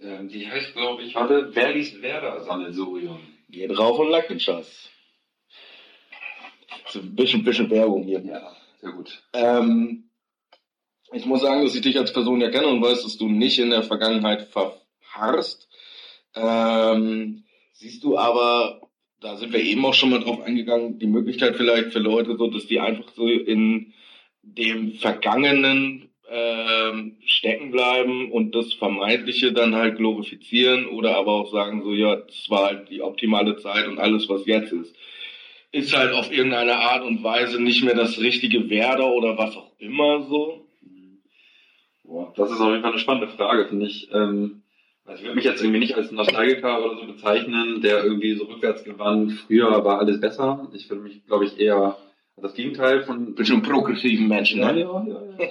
Speaker 3: Ähm, die heißt, glaube ich, warte, Verdis Werder Sammelsurium.
Speaker 2: Geh drauf und Scheiß. So ein bisschen, bisschen Werbung hier.
Speaker 3: Ja, sehr gut.
Speaker 2: Ähm, ich muss sagen, dass ich dich als Person ja kenne und weiß, dass du nicht in der Vergangenheit verharrst. Ähm, siehst du aber, da sind wir eben auch schon mal drauf eingegangen, die Möglichkeit vielleicht für Leute, so dass die einfach so in dem Vergangenen ähm, stecken bleiben und das Vermeintliche dann halt glorifizieren oder aber auch sagen so, ja, das war halt die optimale Zeit und alles, was jetzt ist ist halt auf irgendeine Art und Weise nicht mehr das richtige Werder oder was auch immer so.
Speaker 3: Boah, das ist auf jeden Fall eine spannende Frage, finde ich. Ähm, also ich würde mich jetzt irgendwie nicht als Nostalgiker oder so bezeichnen, der irgendwie so rückwärts gewandt, früher war alles besser. Ich würde mich, glaube ich, eher das Gegenteil von
Speaker 2: Bisschen progressiven Menschen, ne?
Speaker 3: ja, ja, ja.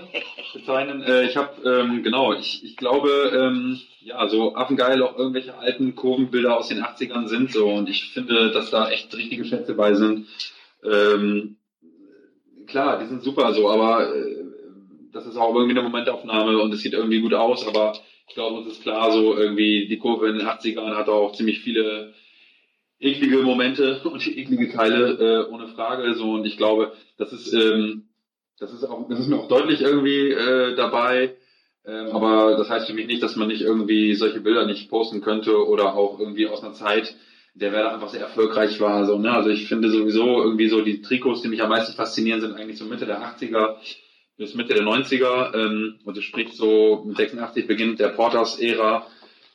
Speaker 3: bezeichnen. Äh, ich habe, ähm, genau, ich, ich glaube, ähm, ja, so affengeil auch irgendwelche alten Kurvenbilder aus den 80ern sind so und ich finde, dass da echt richtige Schätze bei sind. Ähm, klar, die sind super so, aber äh, das ist auch irgendwie eine Momentaufnahme und es sieht irgendwie gut aus, aber ich glaube, uns ist klar, so irgendwie die Kurve in den 80ern hat auch ziemlich viele eklige Momente und eklige Teile, äh, ohne Frage. So, und ich glaube, das ist, ähm, das ist auch, das ist mir auch deutlich irgendwie äh, dabei. Ähm, aber das heißt für mich nicht, dass man nicht irgendwie solche Bilder nicht posten könnte oder auch irgendwie aus einer Zeit, der Werder einfach sehr erfolgreich war. So, ne? Also ich finde sowieso irgendwie so die Trikots, die mich am meisten faszinieren, sind eigentlich so Mitte der 80er bis Mitte der 90er. Ähm, also sprich so mit 86 beginnt der Porters-Ära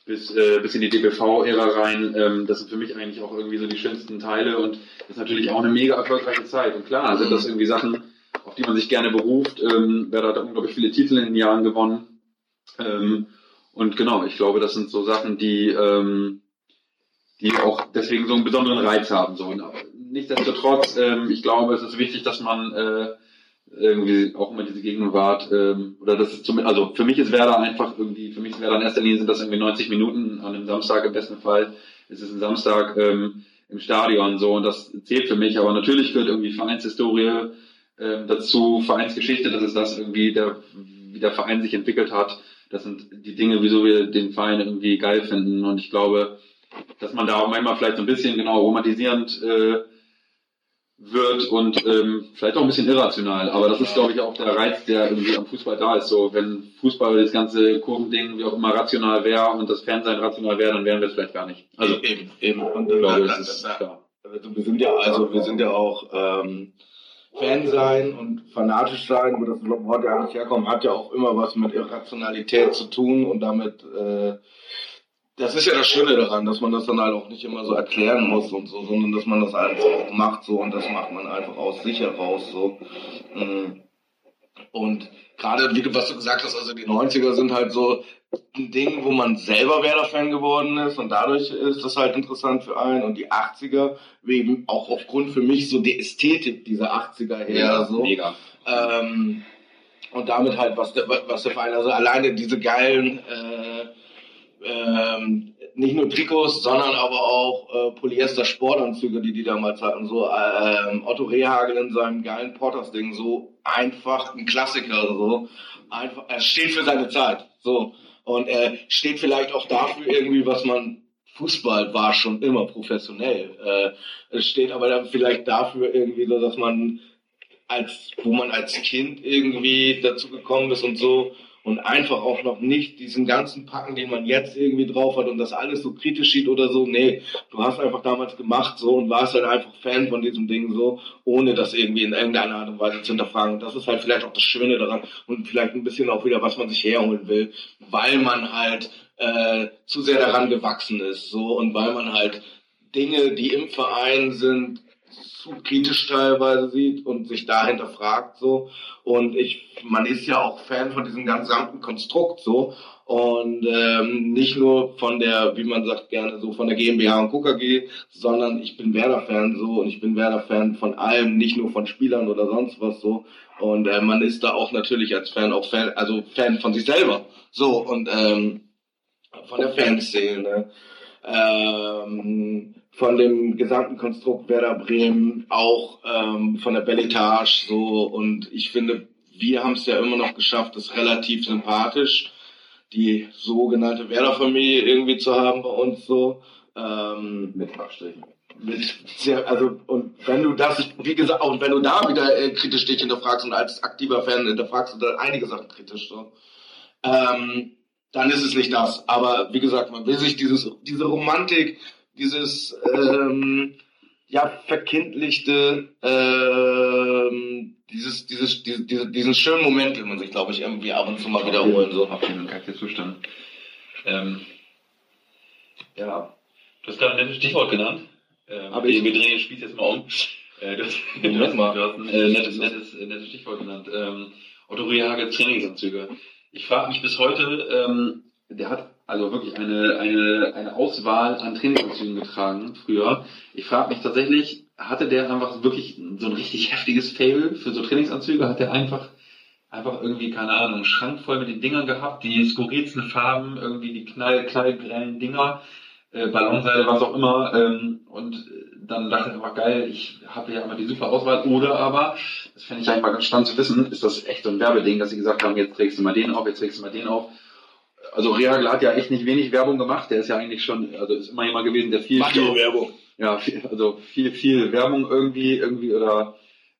Speaker 3: bis, äh, bis in die DBV-Ära rein. Ähm, das sind für mich eigentlich auch irgendwie so die schönsten Teile und ist natürlich auch eine mega erfolgreiche Zeit. Und klar sind das irgendwie Sachen, auf die man sich gerne beruft. Ähm, Werder hat unglaublich viele Titel in den Jahren gewonnen. Ähm, und genau, ich glaube, das sind so Sachen, die, ähm, die auch deswegen so einen besonderen Reiz haben. So. Nichtsdestotrotz, ähm, ich glaube, es ist wichtig, dass man äh, irgendwie auch immer diese Gegenwart ähm, oder das ist zum also für mich ist Werder einfach irgendwie für mich ist Werder in erster Linie sind das irgendwie 90 Minuten an einem Samstag im besten Fall. Es ist ein Samstag ähm, im Stadion so und das zählt für mich aber natürlich gehört irgendwie Vereinshistorie ähm, dazu Vereinsgeschichte das ist das irgendwie der wie der Verein sich entwickelt hat. Das sind die Dinge wieso wir den Verein irgendwie geil finden und ich glaube dass man da auch manchmal vielleicht so ein bisschen genau romantisierend äh, wird und ähm, vielleicht auch ein bisschen irrational. Aber das ist, glaube ich, auch der Reiz, der irgendwie am Fußball da ist. So, wenn Fußball das ganze Kurvending wie auch immer rational wäre und das Fernsehen rational wäre, dann wären wir es vielleicht gar nicht.
Speaker 2: Also eben, eben. Und ich glaube, das ist klar. Also wir sind ja, also wir sind ja auch ähm, Fan sein und fanatisch sein, wo das Wort ja eigentlich herkommt, hat ja auch immer was mit Irrationalität zu tun und damit äh, das ist ja das Schöne daran, dass man das dann halt auch nicht immer so erklären muss und so, sondern dass man das einfach auch macht so und das macht man einfach aus sich heraus so. Mm. Und gerade, wie du, was du gesagt hast, also die 90er sind halt so ein Ding, wo man selber Werder-Fan geworden ist und dadurch ist das halt interessant für einen und die 80er, wegen auch aufgrund für mich so die Ästhetik dieser 80er her, ja, so. Mega. Ähm, und damit halt, was der, was der Verein, also alleine diese geilen, äh, ähm, nicht nur Trikots, sondern aber auch äh, Polyester-Sportanzüge, die die damals hatten. So ähm, Otto Rehagel in seinem geilen Porters-Ding, so einfach ein Klassiker. So einfach, er steht für seine Zeit. So und er steht vielleicht auch dafür irgendwie, was man Fußball war schon immer professionell. Äh, es steht aber dann vielleicht dafür irgendwie so, dass man als, wo man als Kind irgendwie dazu gekommen ist und so und einfach auch noch nicht diesen ganzen Packen, den man jetzt irgendwie drauf hat und das alles so kritisch sieht oder so. Nee, du hast einfach damals gemacht so und warst halt einfach Fan von diesem Ding so, ohne das irgendwie in irgendeiner Art und Weise zu hinterfragen. Und das ist halt vielleicht auch das Schöne daran und vielleicht ein bisschen auch wieder, was man sich herholen will, weil man halt äh, zu sehr daran gewachsen ist so und weil man halt Dinge, die im Verein sind, zu kritisch teilweise sieht und sich dahinter fragt so. Und ich, man ist ja auch Fan von diesem gesamten Konstrukt so und ähm, nicht nur von der, wie man sagt gerne so von der GmbH und KKG, sondern ich bin Werder-Fan so und ich bin Werder-Fan von allem, nicht nur von Spielern oder sonst was so. Und äh, man ist da auch natürlich als Fan auch Fan, also Fan von sich selber. So und ähm, von der Fanszene. Ähm, von dem gesamten Konstrukt Werder Bremen, auch ähm, von der Belletage so und ich finde, wir haben es ja immer noch geschafft, das relativ sympathisch, die sogenannte Werder-Familie irgendwie zu haben bei uns so. Ähm, mit Abstrichen. Mit sehr, also, und wenn du das, wie gesagt, auch wenn du da wieder äh, kritisch dich hinterfragst und als aktiver Fan hinterfragst du da einige Sachen kritisch so, ähm, dann ist es nicht das. Aber wie gesagt, man will sich dieses, diese Romantik, dieses ähm, ja verkindlichte ähm, dieses dieses diese, diesen schönen Moment will man sich glaube ich irgendwie ab und zu mal wiederholen so.
Speaker 3: Absolut kein Zustand ähm, ja. Du hast gerade ein nettes Stichwort genannt. Ähm, Aber wir, wir drehen das Spiel jetzt mal um. Äh, du, hast, <laughs> du, hast, du hast ein äh, nettes, nettes, nettes Stichwort genannt. Ähm, Otto Rehage Trainingsanzüge. Ich frage mich bis heute ähm, der hat also wirklich eine, eine, eine Auswahl an Trainingsanzügen getragen früher. Ich frage mich tatsächlich, hatte der einfach wirklich so ein richtig heftiges Fable für so Trainingsanzüge? Hat der einfach, einfach irgendwie, keine Ahnung, einen Schrank voll mit den Dingern gehabt, die skurrilsten Farben, irgendwie die knall, knallgrellen Dinger, äh, Ballonseile, was auch immer, ähm, und dann dachte er einfach geil, ich habe ja immer die super Auswahl. Oder aber, das fände ich eigentlich mal ganz spannend zu wissen, ist das echt so ein Werbeding, dass sie gesagt haben, jetzt trägst du mal den auf, jetzt trägst du mal den auf also Reagel hat ja echt nicht wenig Werbung gemacht. Der ist ja eigentlich schon, also ist immer jemand gewesen, der viel, viel
Speaker 2: Werbung.
Speaker 3: ja, viel, also viel, viel Werbung irgendwie, irgendwie oder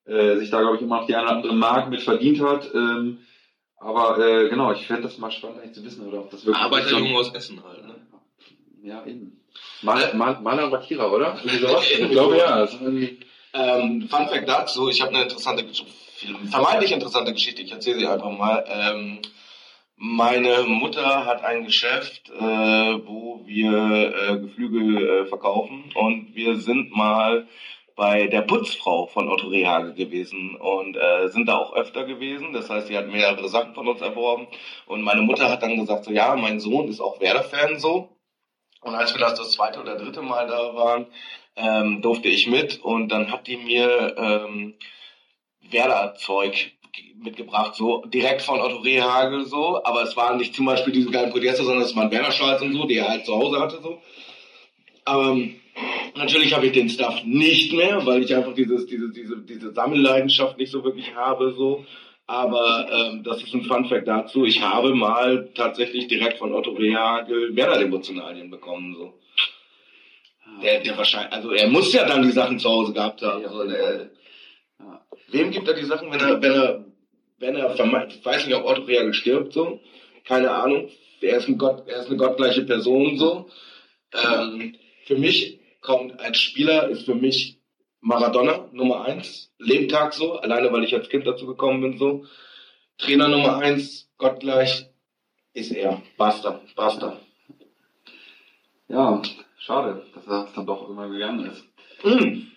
Speaker 3: äh, sich da, glaube ich, immer noch die eine oder andere Mark mit verdient hat. Ähm, aber äh, genau, ich fände das mal spannend eigentlich zu wissen, oder ob das wirklich.
Speaker 2: Arbeiterjunge aus Essen halt, ne?
Speaker 3: Ja, eben. Mal, mal, Maler und Lackierer, oder? <laughs> ich glaube ja.
Speaker 2: Ähm, Fun Fact dazu, ich habe eine interessante, vermeintlich interessante Geschichte, ich erzähle sie einfach mal. Ähm, meine Mutter hat ein Geschäft, äh, wo wir äh, Geflügel äh, verkaufen und wir sind mal bei der Putzfrau von Otto Rehage gewesen und äh, sind da auch öfter gewesen. Das heißt, sie hat mehrere Sachen von uns erworben und meine Mutter hat dann gesagt, so ja, mein Sohn ist auch Werder-Fan so. Und als wir das das zweite oder dritte Mal da waren, ähm, durfte ich mit und dann hat die mir ähm, Werder-Zeug mitgebracht, so direkt von Otto Rehagel so, aber es waren nicht zum Beispiel diese geilen Podester, sondern es waren Werder-Schals und so, die er halt zu Hause hatte so. Aber ähm, natürlich habe ich den Stuff nicht mehr, weil ich einfach dieses, diese, diese, diese Sammelleidenschaft nicht so wirklich habe so. Aber ähm, das ist ein Fun Fact dazu. Ich habe mal tatsächlich direkt von Otto Rehagel Werder-Devotionalien bekommen so. Der, der wahrscheinlich, also er muss ja dann die Sachen zu Hause gehabt haben. Also, der, ja. Wem gibt er die Sachen, wenn er, wenn er, wenn er vermeint, ich weiß nicht, ob Otto Reagel stirbt, so, keine Ahnung. Er ist ein Gott, er ist eine gottgleiche Person, so. Ähm, für mich kommt als Spieler ist für mich Maradona Nummer eins, Lebtag so, alleine weil ich als Kind dazu gekommen bin, so. Trainer Nummer eins, gottgleich, ist er. Basta, basta.
Speaker 3: Ja, Schade, dass er dann doch immer gegangen ist.
Speaker 2: Mm.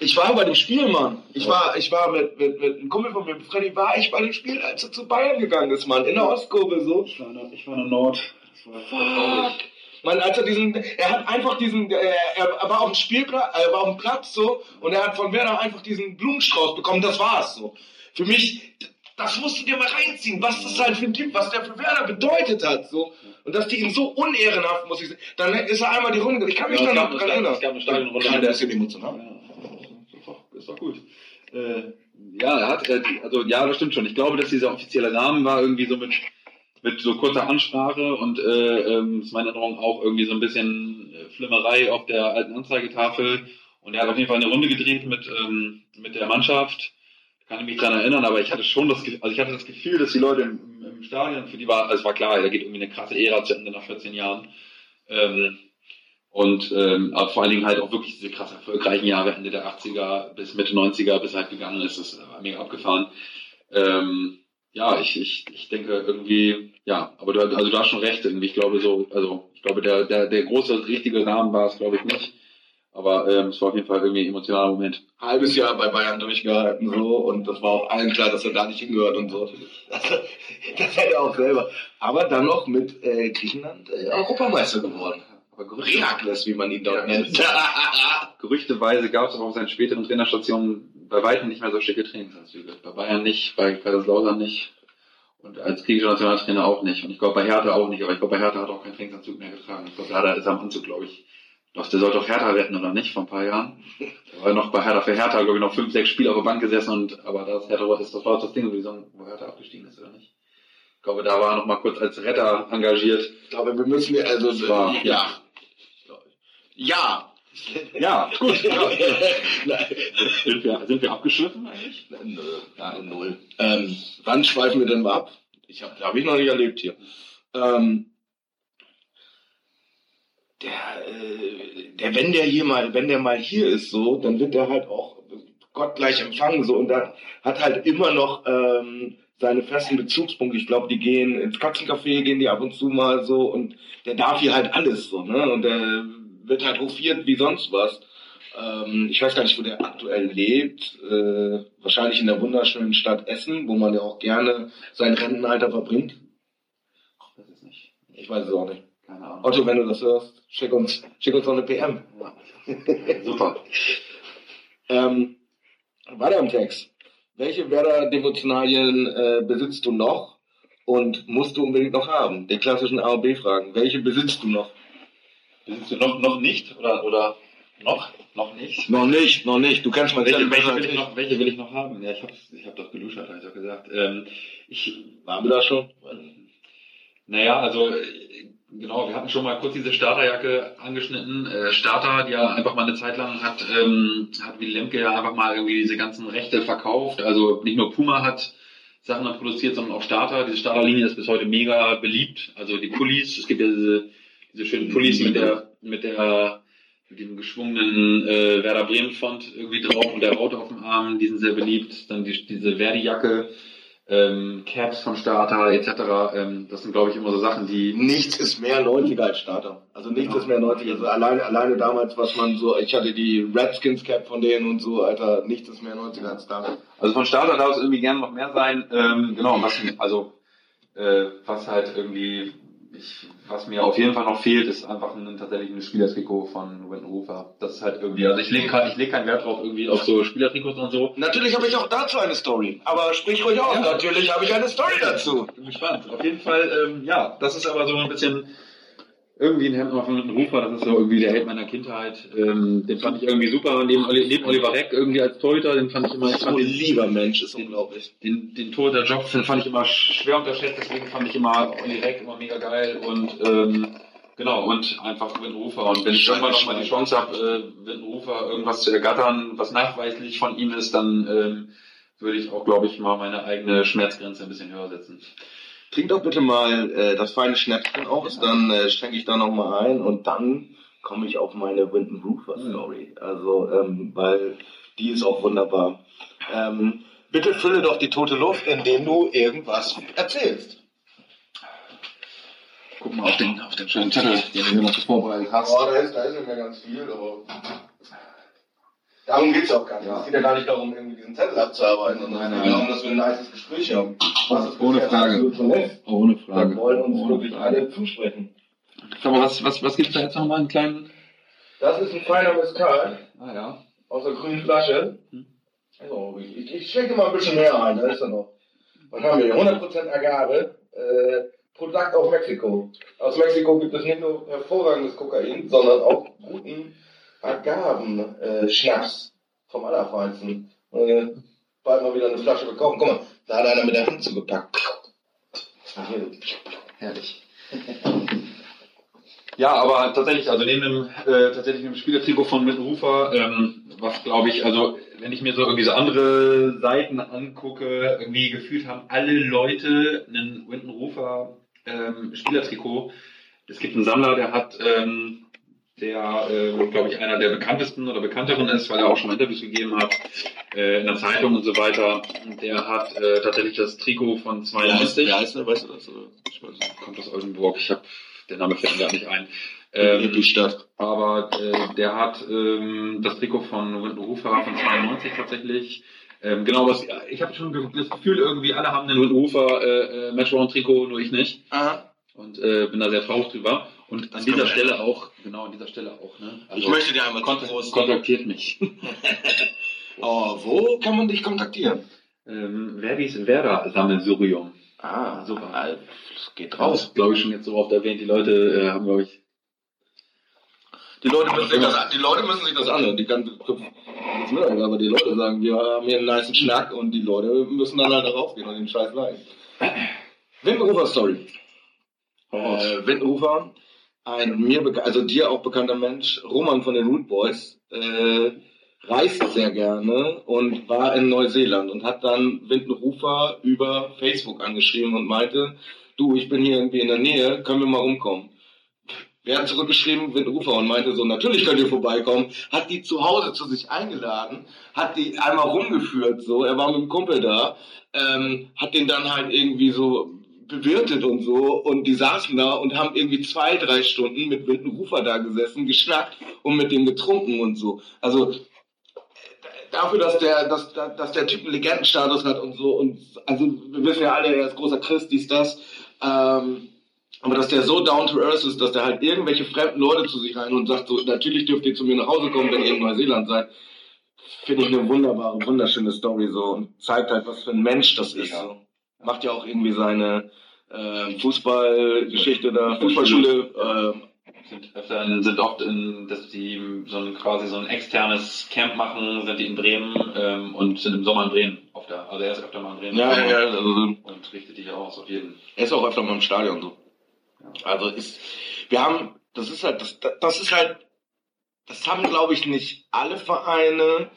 Speaker 2: Ich war bei dem Spiel, Mann. Ich war, ich war mit, mit, mit einem Kumpel von mir, Freddy, war ich bei dem Spiel, als er zu Bayern gegangen ist, Mann. In der Ostkurve so.
Speaker 3: Ich war in der, ich war in der Nord. Das war
Speaker 2: Fuck. Mann, als er diesen, er hat einfach diesen, er, er war auf dem Spielplatz, er war auf dem Platz so und er hat von Werder einfach diesen Blumenstrauß bekommen, das war's so. Für mich, das musst du dir mal reinziehen, was das halt für ein Typ, was der für Werder bedeutet hat, so. Und dass die ihn so unehrenhaft, muss ich sagen. Dann ist er einmal die Runde, ich kann mich ja, da noch dran erinnern. Es
Speaker 3: gab eine Stadionrunde. Ja,
Speaker 2: der ist emotional.
Speaker 3: Ja, ist doch, gut. Äh, ja, er hat, äh, also, ja, das stimmt schon. Ich glaube, dass dieser offizielle Rahmen war irgendwie so mit, mit so kurzer Ansprache und, äh, ähm, ist meine Erinnerung auch irgendwie so ein bisschen äh, Flimmerei auf der alten Anzeigetafel. Und er hat auf jeden Fall eine Runde gedreht mit, ähm, mit der Mannschaft kann ich mich daran erinnern, aber ich hatte schon das, also ich hatte das Gefühl, dass die Leute im, im Stadion, für die war, also es war klar, da geht irgendwie eine krasse Ära zu Ende nach 14 Jahren. Ähm, und ähm, aber vor allen Dingen halt auch wirklich diese krass erfolgreichen Jahre Ende der 80er bis Mitte 90er bis halt gegangen ist, das war mega abgefahren. Ähm, ja, ich, ich, ich denke irgendwie, ja, aber du, also du hast schon recht, irgendwie, ich glaube so, also ich glaube, der, der, der große, richtige Rahmen war es, glaube ich, nicht. Aber ähm, es war auf jeden Fall irgendwie ein emotionaler Moment.
Speaker 2: Halbes Jahr bei Bayern durchgehalten so und das war auch allen klar, dass er da nicht hingehört und so. Das, das hat er auch selber. Aber dann noch mit äh, Griechenland äh, Europameister geworden. Reakles, wie man ihn dort ja, nennt. <laughs>
Speaker 3: Gerüchteweise gab es aber auf seinen späteren Trainerstationen bei weitem nicht mehr so schicke Trainingsanzüge. Bei Bayern nicht, bei Kaiserslautern nicht. Und als griechischer Nationaltrainer auch nicht. Und ich glaube bei Hertha auch nicht, aber ich glaube bei Hertha hat auch keinen Trainingsanzug mehr getragen. Ich glaube, Hertha ist am Anzug, glaube ich, doch, der sollte doch Hertha retten, oder nicht, vor ein paar Jahren. Der war noch bei Hertha für Hertha, glaube ich, noch fünf, sechs Spiele auf der Bank gesessen und, aber das Hertha ist, das war das Ding, wo Hertha abgestiegen ist, oder nicht? Ich glaube, da war er noch mal kurz als Retter engagiert.
Speaker 2: Ich glaube, wir müssen, also, war, ja. Ja.
Speaker 3: Ja, gut. Ja. <laughs> sind, wir, sind wir abgeschliffen eigentlich?
Speaker 2: Nö, ja, null. Ähm, wann schweifen wir denn mal ab? Ich habe hab ich noch nicht erlebt hier. Ähm, der, äh, der, wenn der hier mal, wenn der mal hier ist, so, dann wird der halt auch Gott gleich empfangen, so, und da hat halt immer noch ähm, seine festen Bezugspunkte. Ich glaube, die gehen ins Katzencafé, gehen die ab und zu mal so, und der darf hier halt alles, so, ne, und der wird halt hofiert wie sonst was. Ähm, ich weiß gar nicht, wo der aktuell lebt. Äh, wahrscheinlich in der wunderschönen Stadt Essen, wo man ja auch gerne sein Rentenalter verbringt.
Speaker 3: Ach, das ist nicht.
Speaker 2: Ich weiß es auch nicht. Keine Ahnung. Otto, wenn du das hörst, schick uns, schick uns noch eine PM. <laughs>
Speaker 3: Super.
Speaker 2: ähm, weiter im Text. Welche Werder-Devotionalien äh, besitzt du noch und musst du unbedingt noch haben? Die klassischen A und B-Fragen. Welche besitzt du noch?
Speaker 3: Besitzt du noch, noch nicht oder, oder noch? Noch nicht?
Speaker 2: Noch nicht, noch nicht. Du kannst mal
Speaker 3: welche, welche, will ich noch, welche will ich noch haben? Ja, ich habe ich hab doch geluschert, habe ich doch gesagt. Ähm, ich,
Speaker 2: Waren wir da schon?
Speaker 3: Naja, also Genau, wir hatten schon mal kurz diese Starterjacke angeschnitten. Äh, Starter, die ja einfach mal eine Zeit lang hat, ähm, hat wie Lemke ja einfach mal irgendwie diese ganzen Rechte verkauft. Also nicht nur Puma hat Sachen dann produziert, sondern auch Starter. Diese Starterlinie ist bis heute mega beliebt. Also die Pullis, es gibt ja diese, diese schönen Pullis mit der, mit der, mit dem geschwungenen äh, Werder Bremen Font irgendwie drauf und der Raute auf dem Arm, die sind sehr beliebt. Dann die, diese Verdi-Jacke ähm, Caps von Starter etc. Ähm, das sind, glaube ich, immer so Sachen, die...
Speaker 2: Nichts ist mehr 90er als Starter. Also nichts
Speaker 3: Ja.
Speaker 2: ist mehr 90er. Also alleine, alleine damals, was man so, ich hatte die Redskins Cap von denen und so, Alter, nichts ist mehr 90er als Starter.
Speaker 3: Also von Starter darf es irgendwie gerne noch mehr sein. Ähm, genau, was, also äh, was halt irgendwie, ich, was mir auf jeden Fall noch fehlt, ist einfach ein, tatsächlich ein Spielertrikot von Winton Rufer. Das ist halt irgendwie, also ich lege kein, ich leg keinen Wert drauf irgendwie auf so Spielertrikots und so.
Speaker 2: Natürlich habe ich auch dazu eine Story. Aber sprich ruhig aus.
Speaker 3: Ja.
Speaker 2: Natürlich habe ich eine Story dazu.
Speaker 3: Bin gespannt. Auf jeden Fall, ähm, ja, das ist aber so ein bisschen irgendwie ein Hemd noch von Rufer. Das ist so irgendwie der Held meiner Kindheit. Ähm, den fand ich irgendwie super. Neben, neben Oliver Reck irgendwie als Torhüter, den fand ich immer, ich fand
Speaker 2: ein
Speaker 3: den,
Speaker 2: lieber Mensch, ist unglaublich.
Speaker 3: den, den Tor der Job den fand ich immer schwer unterschätzt, deswegen fand ich immer Olli Reck immer mega geil und ähm, genau und einfach Windrufer und wenn ich irgendwann noch mal die Chance habe, äh, Windrufer irgendwas zu ergattern, was nachweislich von ihm ist, dann ähm, würde ich auch, glaube ich, mal meine eigene Schmerzgrenze ein bisschen höher setzen.
Speaker 2: Trink doch bitte mal äh, das feine Schnäpschen aus, dann äh, schenke ich da nochmal ein und dann komme ich auf meine Winton Roofer Story. Also, ähm, weil die ist auch wunderbar. Ähm, bitte fülle doch die tote Luft, indem du irgendwas erzählst.
Speaker 3: Guck mal auf den, auf den schönen Zettel, den du mir noch vorbereitet hast.
Speaker 2: Oh, da ist, da ist nicht mehr ganz viel, aber darum geht's auch gar nicht.
Speaker 3: Ja.
Speaker 2: Es geht ja gar nicht darum, irgendwie diesen Zettel abzuarbeiten, sondern
Speaker 3: Nein,
Speaker 2: es geht
Speaker 3: nein.
Speaker 2: darum, dass wir ein nices Gespräch haben. Was
Speaker 3: Ohne Frage. Ohne
Speaker 2: Wir wollen uns
Speaker 3: Ohne
Speaker 2: wirklich
Speaker 3: Frage.
Speaker 2: alle zusprechen.
Speaker 3: Sag mal, was, was, was gibt's da jetzt nochmal einen kleinen?
Speaker 2: Das ist ein feiner Mezcal
Speaker 3: Ah ja.
Speaker 2: aus der grünen Flasche.
Speaker 3: Hm.
Speaker 2: Also, ich, ich, ich schenke mal ein bisschen mehr ein, da ist er noch. Was haben wir hier? 100% Agave, äh, Produkt aus Mexiko. Aus Mexiko gibt es nicht nur hervorragendes Kokain, sondern auch guten Agaven-Schnaps vom Allerfeinsten. Äh, bald mal wieder eine Flasche bekommen. Guck mal, da hat einer mit der Hand zugepackt.
Speaker 3: Herrlich. Ja, aber tatsächlich, also neben dem, äh, tatsächlich dem Spielertrikot von Mittenrufer, ähm, was glaube ich, also wenn ich mir so irgendwie so andere Seiten angucke, irgendwie gefühlt haben alle Leute einen Winton-Rufer ähm, Spielertrikot. Es gibt einen Sammler, der hat, ähm, der, äh, glaube ich, einer der bekanntesten oder bekannteren ist, weil er auch schon mal Interviews gegeben hat äh, in der Zeitung und so weiter. Der hat äh, tatsächlich das Trikot von 92
Speaker 2: heißt der? Weißt du das? Ich weiß nicht.
Speaker 3: kommt aus Oldenburg. Ich habe der Name fällt mir gerade nicht ein. Ähm,
Speaker 2: die Stadt.
Speaker 3: aber äh, der hat ähm, das Trikot von Winton von 92 tatsächlich. Ähm, genau, was ich habe schon das Gefühl, irgendwie alle haben einen Winton Rufer äh, äh, Matchround Trikot, nur ich nicht.
Speaker 2: Aha.
Speaker 3: Und äh, bin da sehr traurig drüber. Und an
Speaker 2: Das
Speaker 3: dieser
Speaker 2: können wir
Speaker 3: Stelle auch, genau an dieser Stelle auch, ne?
Speaker 2: Ich möchte dir einmal
Speaker 3: kont
Speaker 2: zuprosten.
Speaker 3: kontaktiert mich. <laughs>
Speaker 2: Oh, wo kann man dich kontaktieren?
Speaker 3: ähm, Verdis Werder Sammelsurium.
Speaker 2: Ah,
Speaker 3: Super.
Speaker 2: Das geht
Speaker 3: Raus, glaube ich, schon jetzt so oft erwähnt. Die Leute äh, haben, glaube ich,
Speaker 2: Die Leute müssen sich das, die Leute müssen sich das anhören. Die kann, das aber die Leute sagen, wir haben hier einen nice Schnack und die Leute müssen dann halt darauf gehen und den Scheiß leiden. <clears throat> Windenrufer Story. Äh, Windenrufer, ein mir also dir auch bekannter Mensch, Roman von den Root Boys, äh, reist sehr gerne und war in Neuseeland und hat dann Windenrufer über Facebook angeschrieben und meinte, du, ich bin hier irgendwie in der Nähe, können wir mal rumkommen. Wer hat zurückgeschrieben, Windenrufer und meinte so, natürlich könnt ihr vorbeikommen, hat die zu Hause zu sich eingeladen, hat die einmal rumgeführt, so, er war mit dem Kumpel da, ähm, hat den dann halt irgendwie so bewirtet und so und die saßen da und haben irgendwie zwei, drei Stunden mit Windenrufer da gesessen, geschnackt und mit dem getrunken und so. Also äh, dafür, dass der, dass, dass der Typ einen Legendenstatus hat und so und also wir wissen ja alle, er ist großer Christ, dies, das, ähm, aber dass der so down to earth ist, dass der halt irgendwelche fremden Leute zu sich rein und sagt so, natürlich dürft ihr zu mir nach Hause kommen, wenn ihr in Neuseeland seid, finde ich eine wunderbare, wunderschöne Story so und zeigt halt, was für ein Mensch das ist. So. Macht ja auch irgendwie seine äh, Fußballgeschichte da, Fußballschule, äh,
Speaker 3: sind öfter in, sind oft in, dass die so ein quasi so ein externes Camp machen, sind die in Bremen ähm, und sind im Sommer in Bremen auf der, also er ist öfter mal in Bremen.
Speaker 2: Ja, ja, ja, also,
Speaker 3: und richtet dich aus auf jeden.
Speaker 2: er ist auch öfter mal im Stadion so. Also ist, wir haben, das ist halt, das, das ist halt, das haben glaube ich nicht alle Vereine,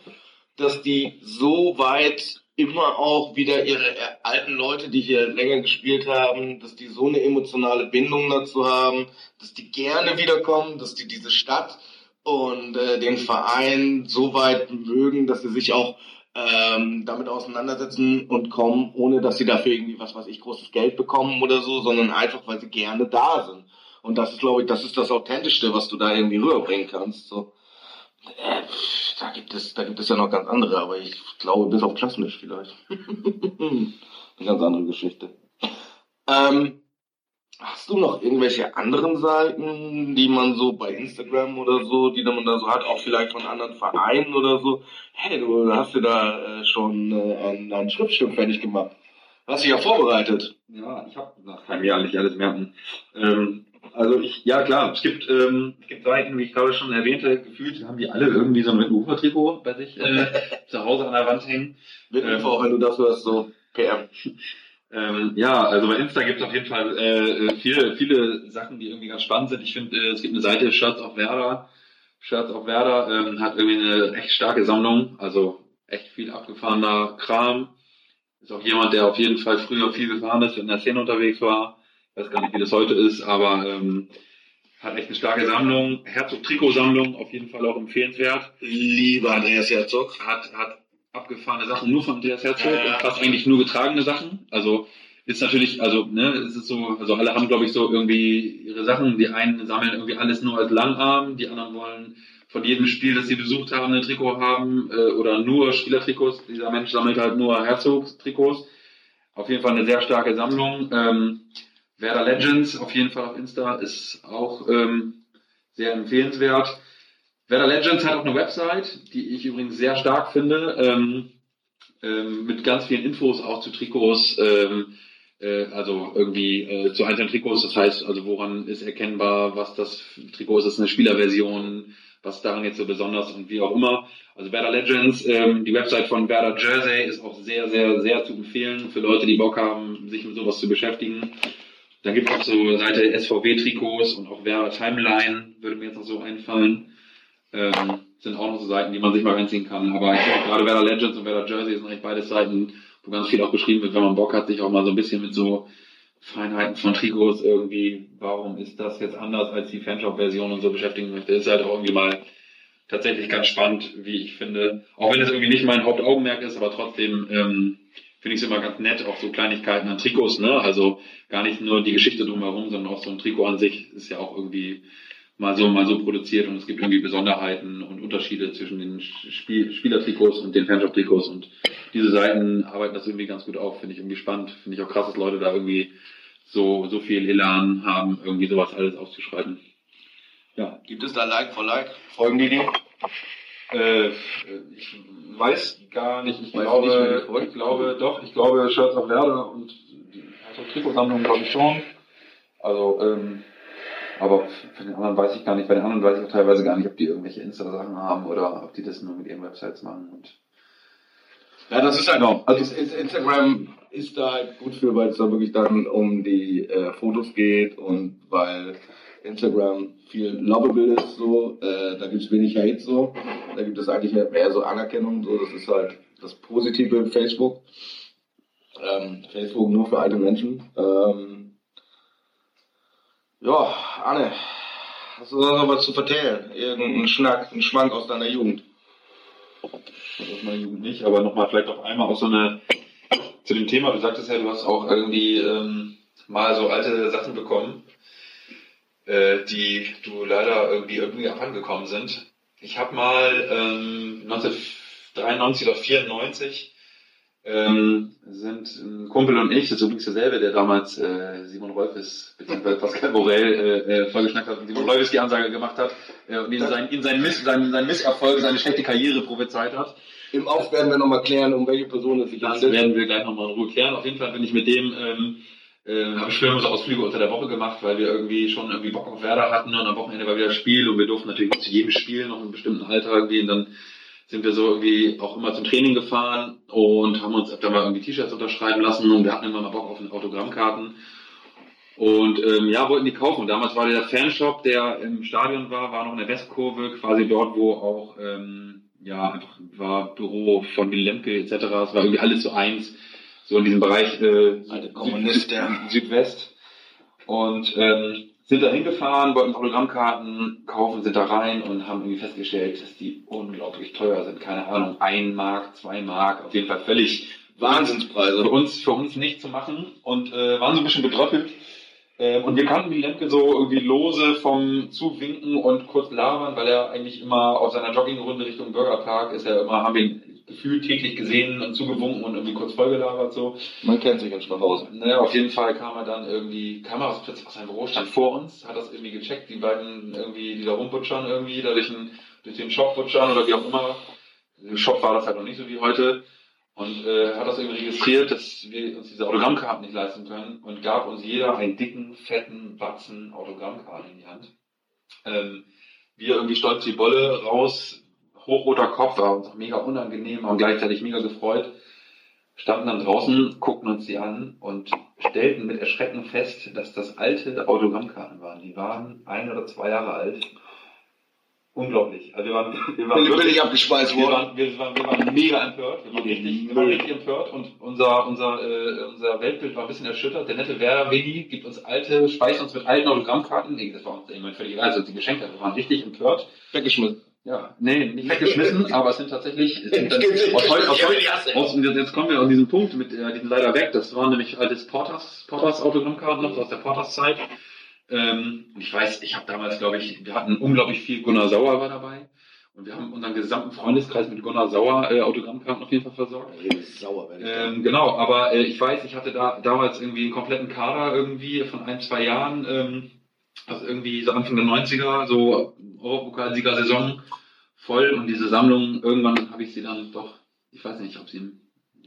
Speaker 2: dass die so weit immer auch wieder ihre alten Leute, die hier länger gespielt haben, dass die so eine emotionale Bindung dazu haben, dass die gerne wiederkommen, dass die diese Stadt und äh, den Verein so weit mögen, dass sie sich auch ähm, damit auseinandersetzen und kommen, ohne dass sie dafür irgendwie was weiß ich großes Geld bekommen oder so, sondern einfach weil sie gerne da sind. Und das ist, glaube ich, das ist das Authentischste, was du da irgendwie rüberbringen kannst. So. Äh, da gibt es, da gibt es ja noch ganz andere, aber ich glaube bis auf Klassenmisch vielleicht. Eine <laughs> ganz andere Geschichte. Ähm, hast du noch irgendwelche anderen Seiten, die man so bei Instagram oder so, die man da so hat, auch vielleicht von anderen Vereinen oder so? Hey, du hast dir da äh, schon äh, ein, ein Schriftstück fertig gemacht. Hast dich ja vorbereitet.
Speaker 3: Ja, ich habe nach keinem Jahr nicht alles merken. Ähm, also ich, ja klar, es gibt, ähm, es gibt Seiten, wie ich gerade schon erwähnte, gefühlt haben die alle irgendwie so ein Ufer-Trikot bei sich äh, <laughs> zu Hause an der Wand hängen.
Speaker 2: Wird ähm, auch, wenn du das hörst, so PM. <laughs>
Speaker 3: Ähm, ja, also bei Insta gibt es auf jeden Fall äh, viele, viele Sachen, die irgendwie ganz spannend sind. Ich finde, äh, es gibt eine Seite Shirts auf Werder. Shirts auf Werder ähm, hat irgendwie eine echt starke Sammlung, also echt viel abgefahrener Kram. Ist auch jemand, der auf jeden Fall früher viel gefahren ist, in der Szene unterwegs war weiß gar nicht, wie das heute ist, aber ähm, hat echt eine starke Sammlung. Herzog-Trikotsammlung, auf jeden Fall auch empfehlenswert.
Speaker 2: Lieber Andreas Herzog.
Speaker 3: Hat, hat abgefahrene Sachen nur von Andreas Herzog ja, und fast eigentlich nur getragene Sachen. Also ist natürlich, also ne, es ist so, also alle haben glaube ich so irgendwie ihre Sachen. Die einen sammeln irgendwie alles nur als Langarm, die anderen wollen von jedem Spiel, das sie besucht haben, ein Trikot haben äh, oder nur Spielertrikots. Dieser Mensch sammelt halt nur Herzog-Trikots. Auf jeden Fall eine sehr starke Sammlung. Ähm, Werder Legends auf jeden Fall auf Insta ist auch ähm, sehr empfehlenswert. Werder Legends hat auch eine Website, die ich übrigens sehr stark finde, ähm, ähm, mit ganz vielen Infos auch zu Trikots, ähm, äh, also irgendwie äh, zu einzelnen Trikots. Das heißt, also woran ist erkennbar, was das Trikot ist, ist eine Spielerversion, was daran jetzt so besonders und wie auch immer. Also Werder Legends, ähm, die Website von Werder Jersey ist auch sehr, sehr, sehr zu empfehlen für Leute, die Bock haben, sich mit sowas zu beschäftigen. Dann gibt es auch so Seite SVW-Trikots und auch Werder Timeline, würde mir jetzt noch so einfallen. Ähm, sind auch noch so Seiten, die man sich mal reinziehen kann. Aber ich glaube, gerade Werder Legends und Werder Jersey sind eigentlich beide Seiten, wo ganz viel auch beschrieben wird, wenn man Bock hat, sich auch mal so ein bisschen mit so Feinheiten von Trikots irgendwie, warum ist das jetzt anders als die Fanshop-Version und so beschäftigen möchte, ist halt auch irgendwie mal tatsächlich ganz spannend, wie ich finde. Auch wenn es irgendwie nicht mein Hauptaugenmerk ist, aber trotzdem ähm, finde ich es immer ganz nett, auch so Kleinigkeiten an Trikots, ne? Also gar nicht nur die Geschichte drumherum, sondern auch so ein Trikot an sich ist ja auch irgendwie mal so, mal so produziert und es gibt irgendwie Besonderheiten und Unterschiede zwischen den Spiel Spielertrikots und den Fanshop-Trikots und diese Seiten arbeiten das irgendwie ganz gut auf, finde ich irgendwie spannend, finde ich auch krass, dass Leute da irgendwie so, so viel Elan haben, irgendwie sowas alles auszuschreiben.
Speaker 2: Ja. Gibt es da Like for Like? Folgen die dir?
Speaker 3: Äh, ich weiß gar nicht. Ich, glaube, nicht ich glaube, doch, ich glaube Shirts of Werder und die also Trikotsammlung glaube ich schon. Also, ähm, aber für den anderen weiß ich gar nicht. Bei den anderen weiß ich auch teilweise gar nicht, ob die irgendwelche Insta-Sachen haben oder ob die das nur mit ihren Websites machen. Und
Speaker 2: ja, das ist halt auch. Also Instagram ist da halt gut für, weil es da wirklich dann um die äh, Fotos geht und weil Instagram viel Lovable ist, so, äh, da gibt es wenig Hate so, da gibt es eigentlich mehr so Anerkennung, so, das ist halt das Positive in Facebook. Ähm, Facebook nur für alte Menschen. Ähm, ja, Anne, hast du noch was zu vertellen? Irgendeinen Schnack, einen Schwank aus deiner Jugend?
Speaker 3: Aus meiner Jugend nicht, aber nochmal vielleicht auch einmal auch so eine, zu dem Thema, du sagtest ja, du hast auch irgendwie ähm, mal so alte Sachen bekommen äh, die du leider irgendwie irgendwie abhandengekommen sind. Ich habe mal ähm, 1993 oder 94 ähm, sind ein Kumpel und ich, das ist übrigens derselbe, der damals äh, Simon Rolfes bzw. Pascal Borel äh, äh, vorgeschnackt hat und Simon Rolfes die Ansage gemacht hat äh, und ihn sein, ihn sein, Miss, sein, sein Misserfolg, seine schlechte Karriere prophezeit hat.
Speaker 2: Im Auf werden wir nochmal klären, um welche Person es sich
Speaker 3: handelt. Das werden wir gleich nochmal in Ruhe klären. Auf jeden Fall bin ich mit dem ähm, äh, habe ich früher so Ausflüge unter der Woche gemacht, weil wir irgendwie schon irgendwie Bock auf Werder hatten und am Wochenende war wieder Spiel und wir durften natürlich zu jedem Spiel noch einen bestimmten Alter irgendwie und dann sind wir so irgendwie auch immer zum Training gefahren und haben uns öfter mal irgendwie T-Shirts unterschreiben lassen und wir hatten immer mal Bock auf Autogrammkarten. Und ähm, ja, wollten die kaufen. Damals war der Fanshop, der im Stadion war, war noch in der Westkurve, quasi dort, wo auch ähm, ja einfach war Büro von Willy Lemke etc. Es war irgendwie alles so eins, so in diesem Bereich äh, Süd, Südwest. Und ähm, sind da hingefahren, wollten Autogrammkarten kaufen, sind da rein und haben irgendwie festgestellt, dass die unglaublich teuer sind. Keine Ahnung, ein Mark, zwei Mark, auf jeden Fall völlig
Speaker 2: Wahnsinnspreise.
Speaker 3: Für uns, für uns nicht zu machen und äh, waren so ein bisschen betröppelt. Ähm, und wir kannten die Lemke so irgendwie lose vom Zuwinken und kurz labern, weil er eigentlich immer auf seiner Joggingrunde Richtung Bürgerpark ist er immer, haben wir ihn gefühlt täglich gesehen und zugewunken und irgendwie kurz vollgelabert so.
Speaker 2: Man kennt sich in Schwachhausen.
Speaker 3: Naja, auf jeden Fall kam er dann irgendwie, kam er aus, plötzlich aus seinem Büro, stand vor uns, hat das irgendwie gecheckt, die beiden irgendwie, die da rumbutschern irgendwie, da durch den, durch den Shop butschern oder wie auch immer. Im Shop war das halt noch nicht so wie heute und äh, hat das irgendwie registriert, dass wir uns diese Autogrammkarten nicht leisten können und gab uns jeder einen dicken, fetten Batzen Autogrammkarten in die Hand. Ähm, wir irgendwie stolz die Bolle raus, hochroter Kopf, war uns auch mega unangenehm, haben gleichzeitig mega gefreut, standen dann draußen, guckten uns die an und stellten mit Erschrecken fest, dass das alte Autogrammkarten waren. Die waren ein oder zwei Jahre alt unglaublich. Also wir waren, wir waren
Speaker 2: ich abgespeist
Speaker 3: wir
Speaker 2: worden.
Speaker 3: waren, wir, waren, wir waren mega empört. Wir waren richtig, wir waren richtig empört und unser, unser, äh, unser Weltbild war ein bisschen erschüttert. Der nette Werder Willi gibt uns alte, speist uns mit alten Autogrammkarten. Nee, das war uns irgendwann völlig egal. Also die Geschenke, wir waren richtig empört.
Speaker 2: Weggeschmissen.
Speaker 3: Ja, nee, nicht <laughs> weggeschmissen, aber es sind tatsächlich, es sind dann, aus, aus, aus, jetzt kommen wir an diesen Punkt mit, äh, die sind leider weg. Das waren nämlich altes Porters, Porters Autogrammkarten noch aus der Porters Zeit. Ähm, und ich weiß, ich habe damals, glaube ich, wir hatten unglaublich viel, Gunnar Sauer war dabei. Und wir haben unseren gesamten Freundeskreis mit Gunnar Sauer äh, Autogrammkarten auf jeden Fall versorgt.
Speaker 2: Sauer.
Speaker 3: Ähm, genau, aber äh, ich weiß, ich hatte da damals irgendwie einen kompletten Kader irgendwie von ein, zwei Jahren, ähm, also irgendwie so Anfang der 90er, so Europapokalsieger-Saison voll und diese Sammlung, irgendwann habe ich sie dann doch, ich weiß nicht, ob sie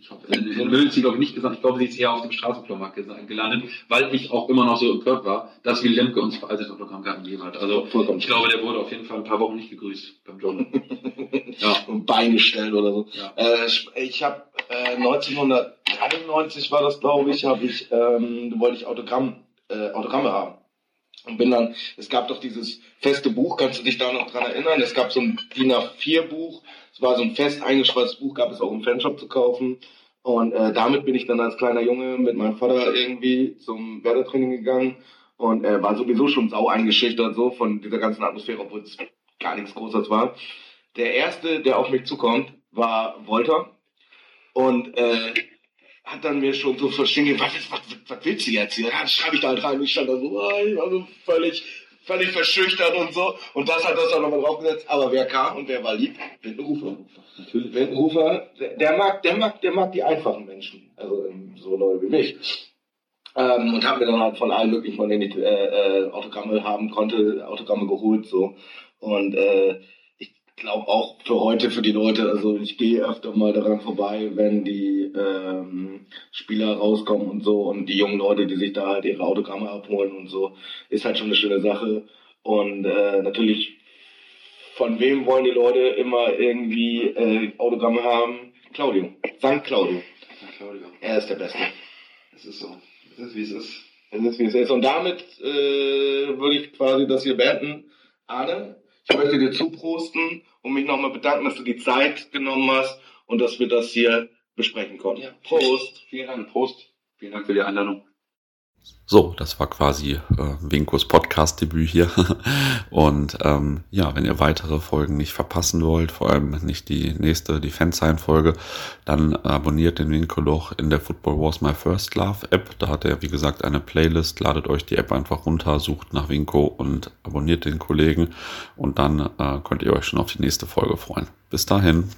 Speaker 3: ich hoffe, in, in Müll sie glaube ich nicht gesagt, ich glaube, sie ist eher auf dem Straßenflohmarkt gelandet, weil ich auch immer noch so empört war, dass Willy Lemke uns veraltete Autogrammkarten gegeben hat. Also
Speaker 2: Vollkommen.
Speaker 3: ich glaube, der wurde auf jeden Fall ein paar Wochen nicht gegrüßt beim Joggen. <laughs> ja.
Speaker 2: ein Bein gestellt oder so.
Speaker 3: Ja.
Speaker 2: Äh, ich ich habe äh, 1993 war das, glaube ich, habe ich ähm, wollte ich Autogramm äh, Autogramme haben und bin dann. Es gab doch dieses feste Buch, kannst du dich da noch dran erinnern? Es gab so ein DIN A4 Buch. Es war so ein fest eingeschweißtes Buch, gab es auch im Fanshop zu kaufen. Und äh, damit bin ich dann als kleiner Junge mit meinem Vater irgendwie zum Werder-Training gegangen und äh, war sowieso schon sau eingeschüchtert so von dieser ganzen Atmosphäre, obwohl es gar nichts Großes war. Der erste, der auf mich zukommt, war Wolter und äh, hat dann mir schon so verstehen, was, was, was, willst du jetzt hier? Dann schreibe ich da halt rein. Ich stand da so, ah, ich war so völlig, völlig verschüchtert und so. Und das hat das auch nochmal draufgesetzt. Aber wer kam und wer war lieb? Windenrufer.
Speaker 3: Natürlich.
Speaker 2: Windenrufer, der, der mag, der mag, der mag die einfachen Menschen. Also ähm, so Leute wie mich. Ähm, und habe mir dann halt von allen möglichen, von denen ich äh, äh, Autogramme haben konnte, Autogramme geholt so. Und äh, glaube auch für heute, für die Leute, also ich gehe öfter mal daran vorbei, wenn die ähm, Spieler rauskommen und so und die jungen Leute, die sich da halt ihre Autogramme abholen und so, ist halt schon eine schöne Sache. Und äh, natürlich, von wem wollen die Leute immer irgendwie äh, Autogramme haben? Claudio, St. Claudio.
Speaker 3: Ja, Claudia.
Speaker 2: Er ist der Beste.
Speaker 3: Es ist so. Es ist, wie es ist.
Speaker 2: Es ist, wie es ist. Und damit äh, würde ich quasi das hier beenden. Arne, ich möchte dir zuprosten und mich nochmal bedanken, dass du die Zeit genommen hast und dass wir das hier besprechen konnten.
Speaker 3: Ja.
Speaker 2: Prost.
Speaker 3: Vielen Dank. Prost. Vielen Dank für die Einladung.
Speaker 1: So, das war quasi äh, Winkos Podcast-Debüt hier. <laughs> Und ähm, ja, wenn ihr weitere Folgen nicht verpassen wollt, vor allem nicht die nächste, die Fansign-Folge, dann abonniert den Winko doch in der Football Wars My First Love App. Da hat er, wie gesagt, eine Playlist. Ladet euch die App einfach runter, sucht nach Winko und abonniert den Kollegen. Und dann äh, könnt ihr euch schon auf die nächste Folge freuen. Bis dahin.